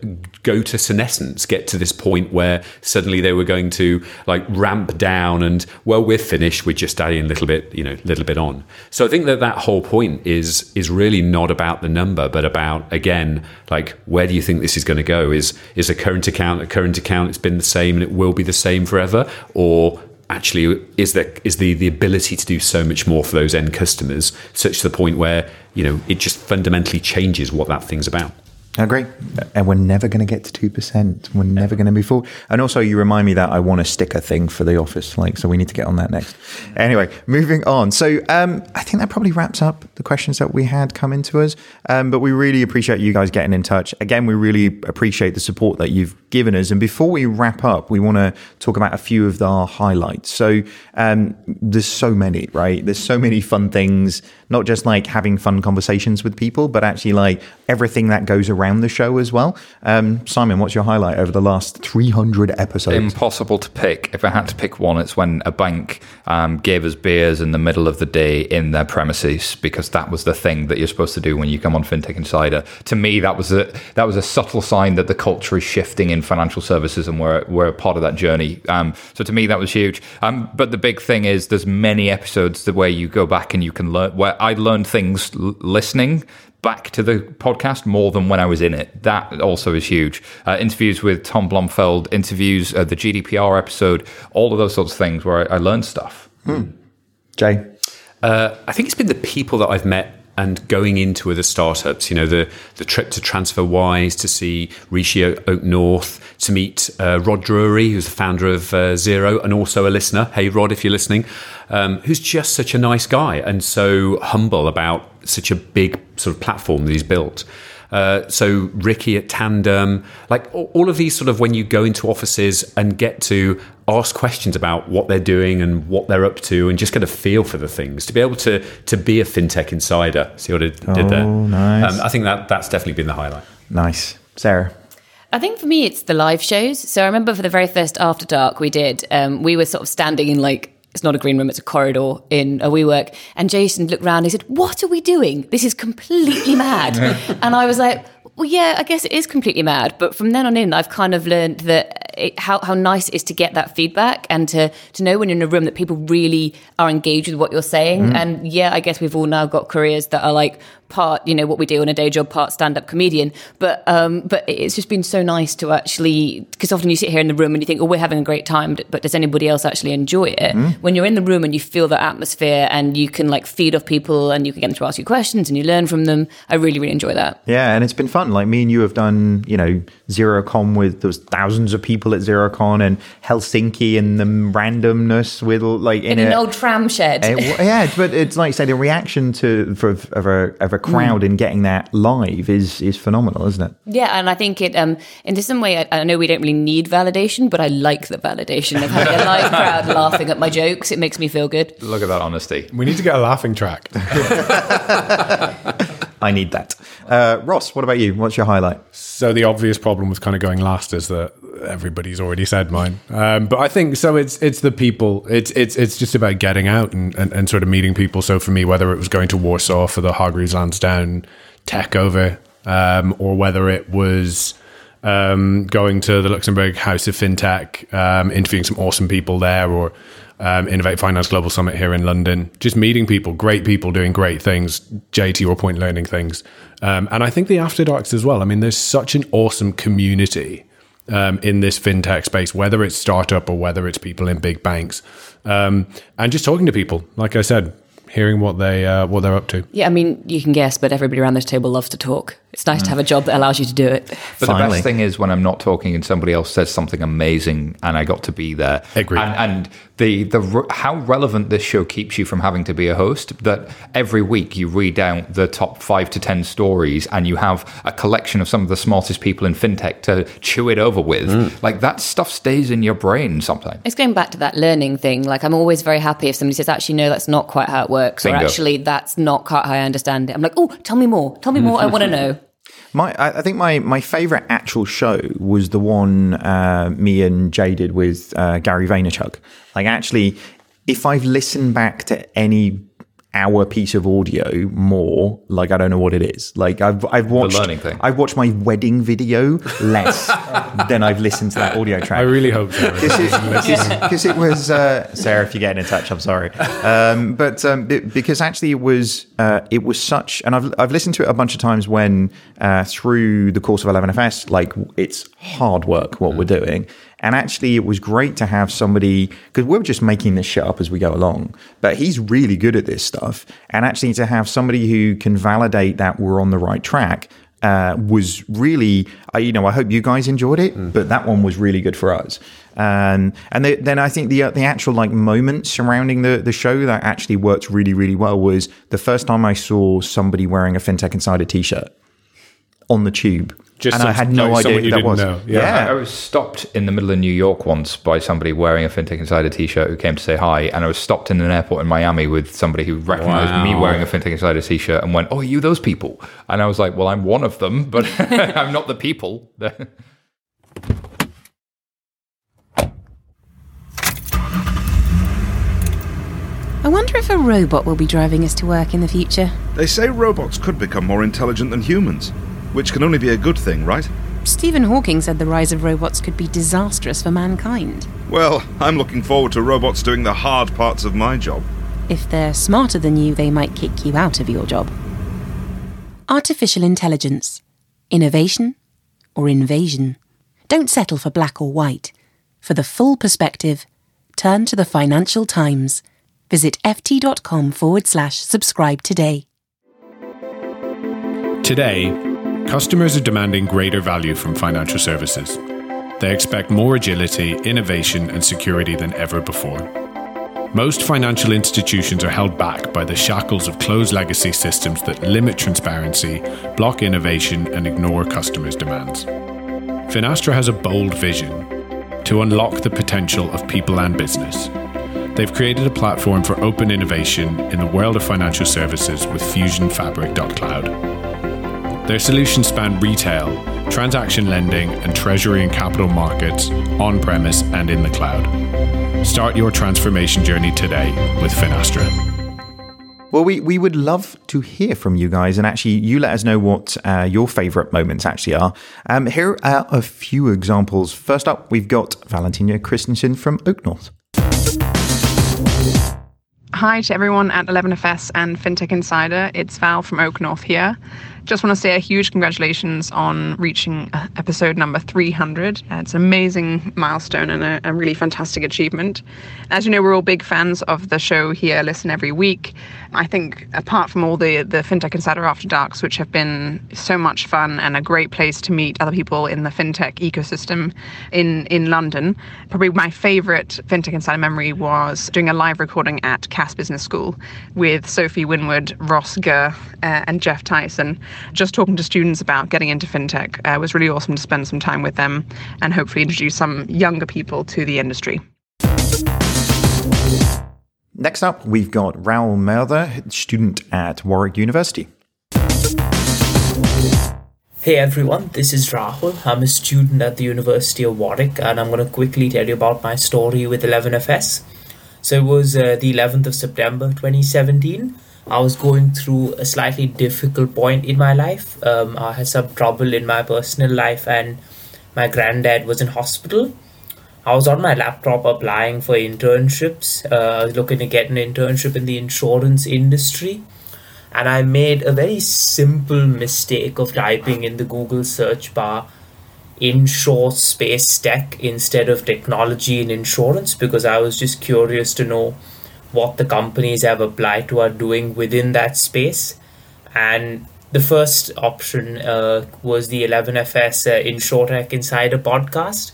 go to senescence, get to this point where suddenly they were going to like ramp down and well, we're finished. We're just adding a little bit, you know, little bit on. So I think that that whole point is is really not about the number, but about again, like where do you think this is going to go? Is is a current account a current account? It's been the same and it will be the same forever, or actually is there is the the ability to do so much more for those end customers such to the point where you know it just fundamentally changes what that thing's about I agree. And we're never going to get to 2%. We're never going to move forward. And also, you remind me that I want a sticker thing for the office. Like, so we need to get on that next. Anyway, moving on. So, um, I think that probably wraps up the questions that we had come into us. Um, but we really appreciate you guys getting in touch. Again, we really appreciate the support that you've given us. And before we wrap up, we want to talk about a few of our highlights. So, um, there's so many, right? There's so many fun things, not just like having fun conversations with people, but actually like everything that goes around the show as well. Um, Simon, what's your highlight over the last 300 episodes? Impossible to pick. If I had to pick one, it's when a bank um, gave us beers in the middle of the day in their premises because that was the thing that you're supposed to do when you come on FinTech Insider. To me, that was a that was a subtle sign that the culture is shifting in financial services, and we're we're a part of that journey. Um, so to me, that was huge. Um, but the big thing is, there's many episodes that where you go back and you can learn. Where I learned things l- listening back to the podcast more than when I was in it. That also is huge. Uh, interviews with Tom Blomfeld, interviews, uh, the GDPR episode, all of those sorts of things where I, I learned stuff. Jay? Uh, I think it's been the people that I've met and going into other startups, you know, the, the trip to TransferWise to see Rishi Oak North, to meet uh, Rod Drury, who's the founder of uh, Xero and also a listener. Hey, Rod, if you're listening, um, who's just such a nice guy and so humble about such a big sort of platform that he's built. Uh, so Ricky at Tandem, like all all of these sort of when you go into offices and get to ask questions about what they're doing and what they're up to, and just get a feel for the things to be able to to be a fintech insider. See what I did there? Oh, nice. Um, I think that that's definitely been the highlight. Nice. Sarah? I think for me, it's the live shows. So I remember for the very first After Dark we did, um, we were sort of standing in like, it's not a green room, it's a corridor in a WeWork. And Jason looked around and he said, What are we doing? This is completely mad. [laughs] and I was like, Well, yeah, I guess it is completely mad. But from then on in, I've kind of learned that it, how, how nice it is to get that feedback and to, to know when you're in a room that people really are engaged with what you're saying. Mm. And yeah, I guess we've all now got careers that are like part, you know, what we do in a day job, part stand up comedian. But um, but it's just been so nice to actually, because often you sit here in the room and you think, oh, we're having a great time, but does anybody else actually enjoy it? Mm. When you're in the room and you feel that atmosphere and you can like feed off people and you can get them to ask you questions and you learn from them, I really, really enjoy that. Yeah, and it's been fun. Like me and you have done, you know, Xerocon with was thousands of people at Xerocon and Helsinki and the randomness with like in, In, an a, old tram shed. W- yeah, but it's like I say the reaction to for, of a of a a crowd and getting that live is is phenomenal, isn't it? Yeah, and I think it, um, in some way, I, I know we don't really need validation, but I like the validation of having a live [laughs] crowd laughing at my jokes. It makes me feel good. Look at that honesty. We need to get a laughing track. [laughs] I need that. Uh, Ross, what about you? What's your highlight? So the obvious problem with kind of going last is that everybody's already said mine. Um, but I think so. It's it's the people. It's it's it's just about getting out and, and, and sort of meeting people. So for me, whether it was going to Warsaw for the Hargreaves Lansdown Tech Over, um, or whether it was um, going to the Luxembourg House of FinTech, um, interviewing some awesome people there, or um, Innovate Finance Global Summit here in London. Just meeting people, great people doing great things, JT or point learning things. Um, and I think the After Darks as well. I mean, there's such an awesome community um, in this fintech space, whether it's startup or whether it's people in big banks. Um, and just talking to people, like I said, hearing what they uh, what they're up to. Yeah, I mean, you can guess, but everybody around this table loves to talk. It's nice to have a job that allows you to do it. But the best thing is when I'm not talking and somebody else says something amazing and I got to be there. Agreed. And, and the the how relevant this show keeps you from having to be a host. That every week you read out the top five to ten stories and you have a collection of some of the smartest people in fintech to chew it over with. Mm. Like that stuff stays in your brain sometimes. It's going back to that learning thing. Like, I'm always very happy if somebody says, actually, no, that's not quite how it works, Bingo. or actually, that's not quite how I understand it. I'm like, oh, tell me more. Tell me more. I mm-hmm. want to know. My, I think my, my favorite actual show was the one uh, me and Jay did with uh, Gary Vaynerchuk. Like, actually, if I've listened back to any hour piece of audio more, like I don't know what it is. Like I've I've watched learning thing. I've watched my wedding video less [laughs] than I've listened to that audio track. I really hope so. because [laughs] it was uh, Sarah. If you're getting in touch, I'm sorry, um, but um, be- because actually it was uh, it was such, and I've I've listened to it a bunch of times when uh, through the course of 11FS, like it's hard work what we're doing, and actually it was great to have somebody because we're just making this shit up as we go along, but he's really good at this stuff, and actually to have somebody who can validate that we're on the right track uh, was really, I you know, I hope you guys enjoyed it, but that one was really good for us. Um, and the, then I think the uh, the actual like moment surrounding the the show that actually worked really really well was the first time I saw somebody wearing a FinTech Insider T-shirt on the tube, Just and I had no like idea someone who that was. know. Yeah. I was stopped in the middle of New York once by somebody wearing a FinTech Insider t-shirt who came to say hi, and I was stopped in an airport in Miami with somebody who recognized me wearing a FinTech Insider t-shirt and went, "Oh, are you those people?" And I was like, "Well, I'm one of them, but [laughs] I'm not the people." [laughs] I wonder if a robot will be driving us to work in the future. They say robots could become more intelligent than humans, which can only be a good thing, right? Stephen Hawking said the rise of robots could be disastrous for mankind. Well, I'm looking forward to robots doing the hard parts of my job. If they're smarter than you, they might kick you out of your job. Artificial intelligence. Innovation or invasion. Don't settle for black or white. For the full perspective, turn to the Financial Times. Visit ft.com forward slash subscribe today. Today, customers are demanding greater value from financial services. They expect more agility, innovation, and security than ever before. Most financial institutions are held back by the shackles of closed legacy systems that limit transparency, block innovation, and ignore customers' demands. Finastra has a bold vision to unlock the potential of people and business. They've created a platform for open innovation in the world of financial services with fusion fusionfabric.cloud. Their solutions span retail, transaction lending, and treasury and capital markets on premise and in the cloud. Start your transformation journey today with Finastra. Well, we, we would love to hear from you guys, and actually, you let us know what uh, your favourite moments actually are. Um, here are a few examples. First up, we've got Valentina Christensen from Oak North. Hi to everyone at 11FS and FinTech Insider. It's Val from Oak North here. Just want to say a huge congratulations on reaching uh, episode number 300. Uh, it's an amazing milestone and a, a, really fantastic achievement. As you know, we're all big fans of the show here, listen every week. I think, apart from all the, the FinTech Insider After Darks, which have been so much fun and a great place to meet other people in the FinTech ecosystem in, in London, probably my favorite FinTech Insider memory was doing a live recording at Cass Business School with Sophie Winwood, Ross Gurr, uh, and Jeff Tyson just talking to students about getting into fintech uh, was really awesome to spend some time with them and hopefully introduce some younger people to the industry. Next up, we've got Rahul Merther, student at Warwick University. Hey everyone, this is Rahul. I'm a student at the University of Warwick and I'm going to quickly tell you about my story with 11FS. So it was uh, the 11th of September 2017 I was going through a slightly difficult point in my life. Um, I had some trouble in my personal life, and my granddad was in hospital. I was on my laptop applying for internships. Uh, I was looking to get an internship in the insurance industry. And I made a very simple mistake of typing in the Google search bar insure space tech instead of technology and insurance because I was just curious to know what the companies I've applied to are doing within that space. And the first option uh, was the 11FS uh, InsurTech Insider podcast.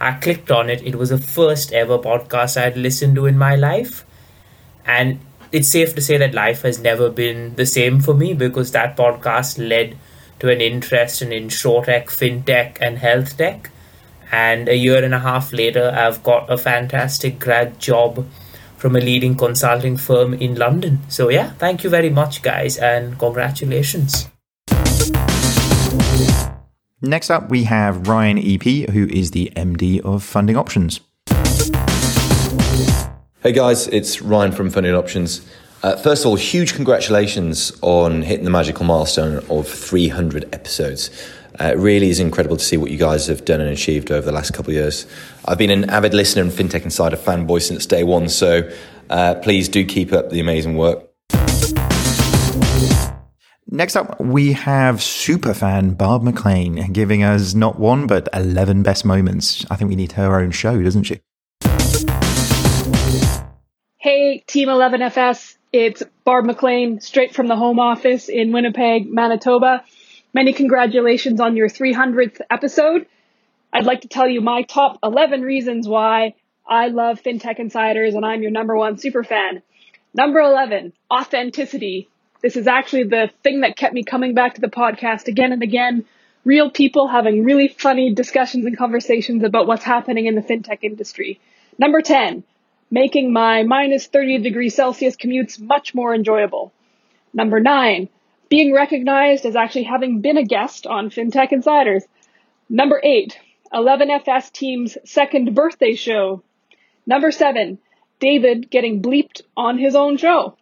I clicked on it. It was the first ever podcast I'd listened to in my life. And it's safe to say that life has never been the same for me because that podcast led to an interest in in short InsurTech, FinTech, and Health Tech. And a year and a half later, I've got a fantastic grad job from a leading consulting firm in London. So, yeah, thank you very much, guys, and congratulations. Next up, we have Ryan EP, who is the MD of Funding Options. Hey guys, it's Ryan from Funding Options. Uh, first of all, huge congratulations on hitting the magical milestone of 300 episodes. Uh, it really is incredible to see what you guys have done and achieved over the last couple of years. I've been an avid listener and FinTech Insider fanboy since day one, so uh, please do keep up the amazing work. Next up, we have superfan Barb McLean giving us not one but 11 best moments. I think we need her own show, doesn't she? Hey, Team 11FS. It's Barb McLean, straight from the home office in Winnipeg, Manitoba. Many congratulations on your 300th episode. I'd like to tell you my top 11 reasons why I love FinTech Insiders and I'm your number one super fan. Number 11, authenticity. This is actually the thing that kept me coming back to the podcast again and again. Real people having really funny discussions and conversations about what's happening in the FinTech industry. Number 10, making my minus 30 degrees Celsius commutes much more enjoyable. Number 9, being recognized as actually having been a guest on FinTech Insiders. Number eight, 11FS team's second birthday show. Number seven, David getting bleeped on his own show.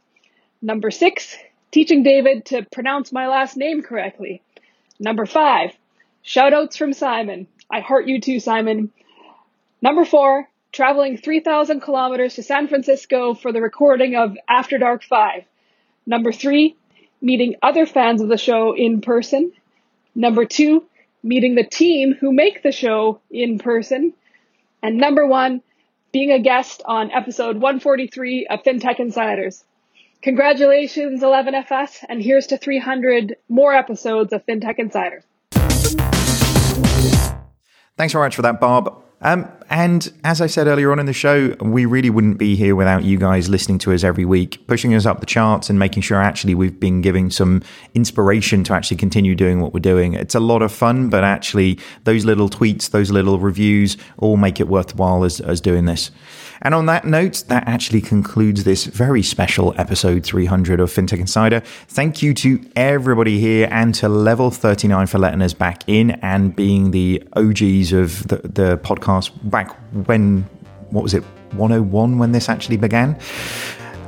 Number six, teaching David to pronounce my last name correctly. Number five, shoutouts from Simon. I heart you too, Simon. Number four, traveling 3,000 kilometers to San Francisco for the recording of After Dark 5. Number three, meeting other fans of the show in person. Number two, meeting the team who make the show in person. And number one, being a guest on episode 143 of FinTech Insiders. Congratulations, 11FS, and here's to 300 more episodes of FinTech Insiders. Thanks very much for that, Barb. Um, and as I said earlier on in the show, we really wouldn't be here without you guys listening to us every week, pushing us up the charts and making sure actually we've been giving some inspiration to actually continue doing what we're doing. It's a lot of fun, but actually those little tweets, those little reviews all make it worthwhile as, as doing this. And on that note, that actually concludes this very special episode 300 of FinTech Insider. Thank you to everybody here and to Level 39 for letting us back in and being the OGs of the, the podcast back when, what was it, 101 when this actually began.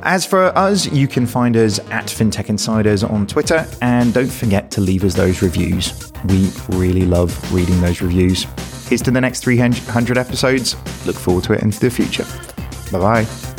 As for us, you can find us at FinTech Insiders on Twitter, and don't forget to leave us those reviews. We really love reading those reviews. Here's to the next 300 episodes. Look forward to it into the future. Bye bye.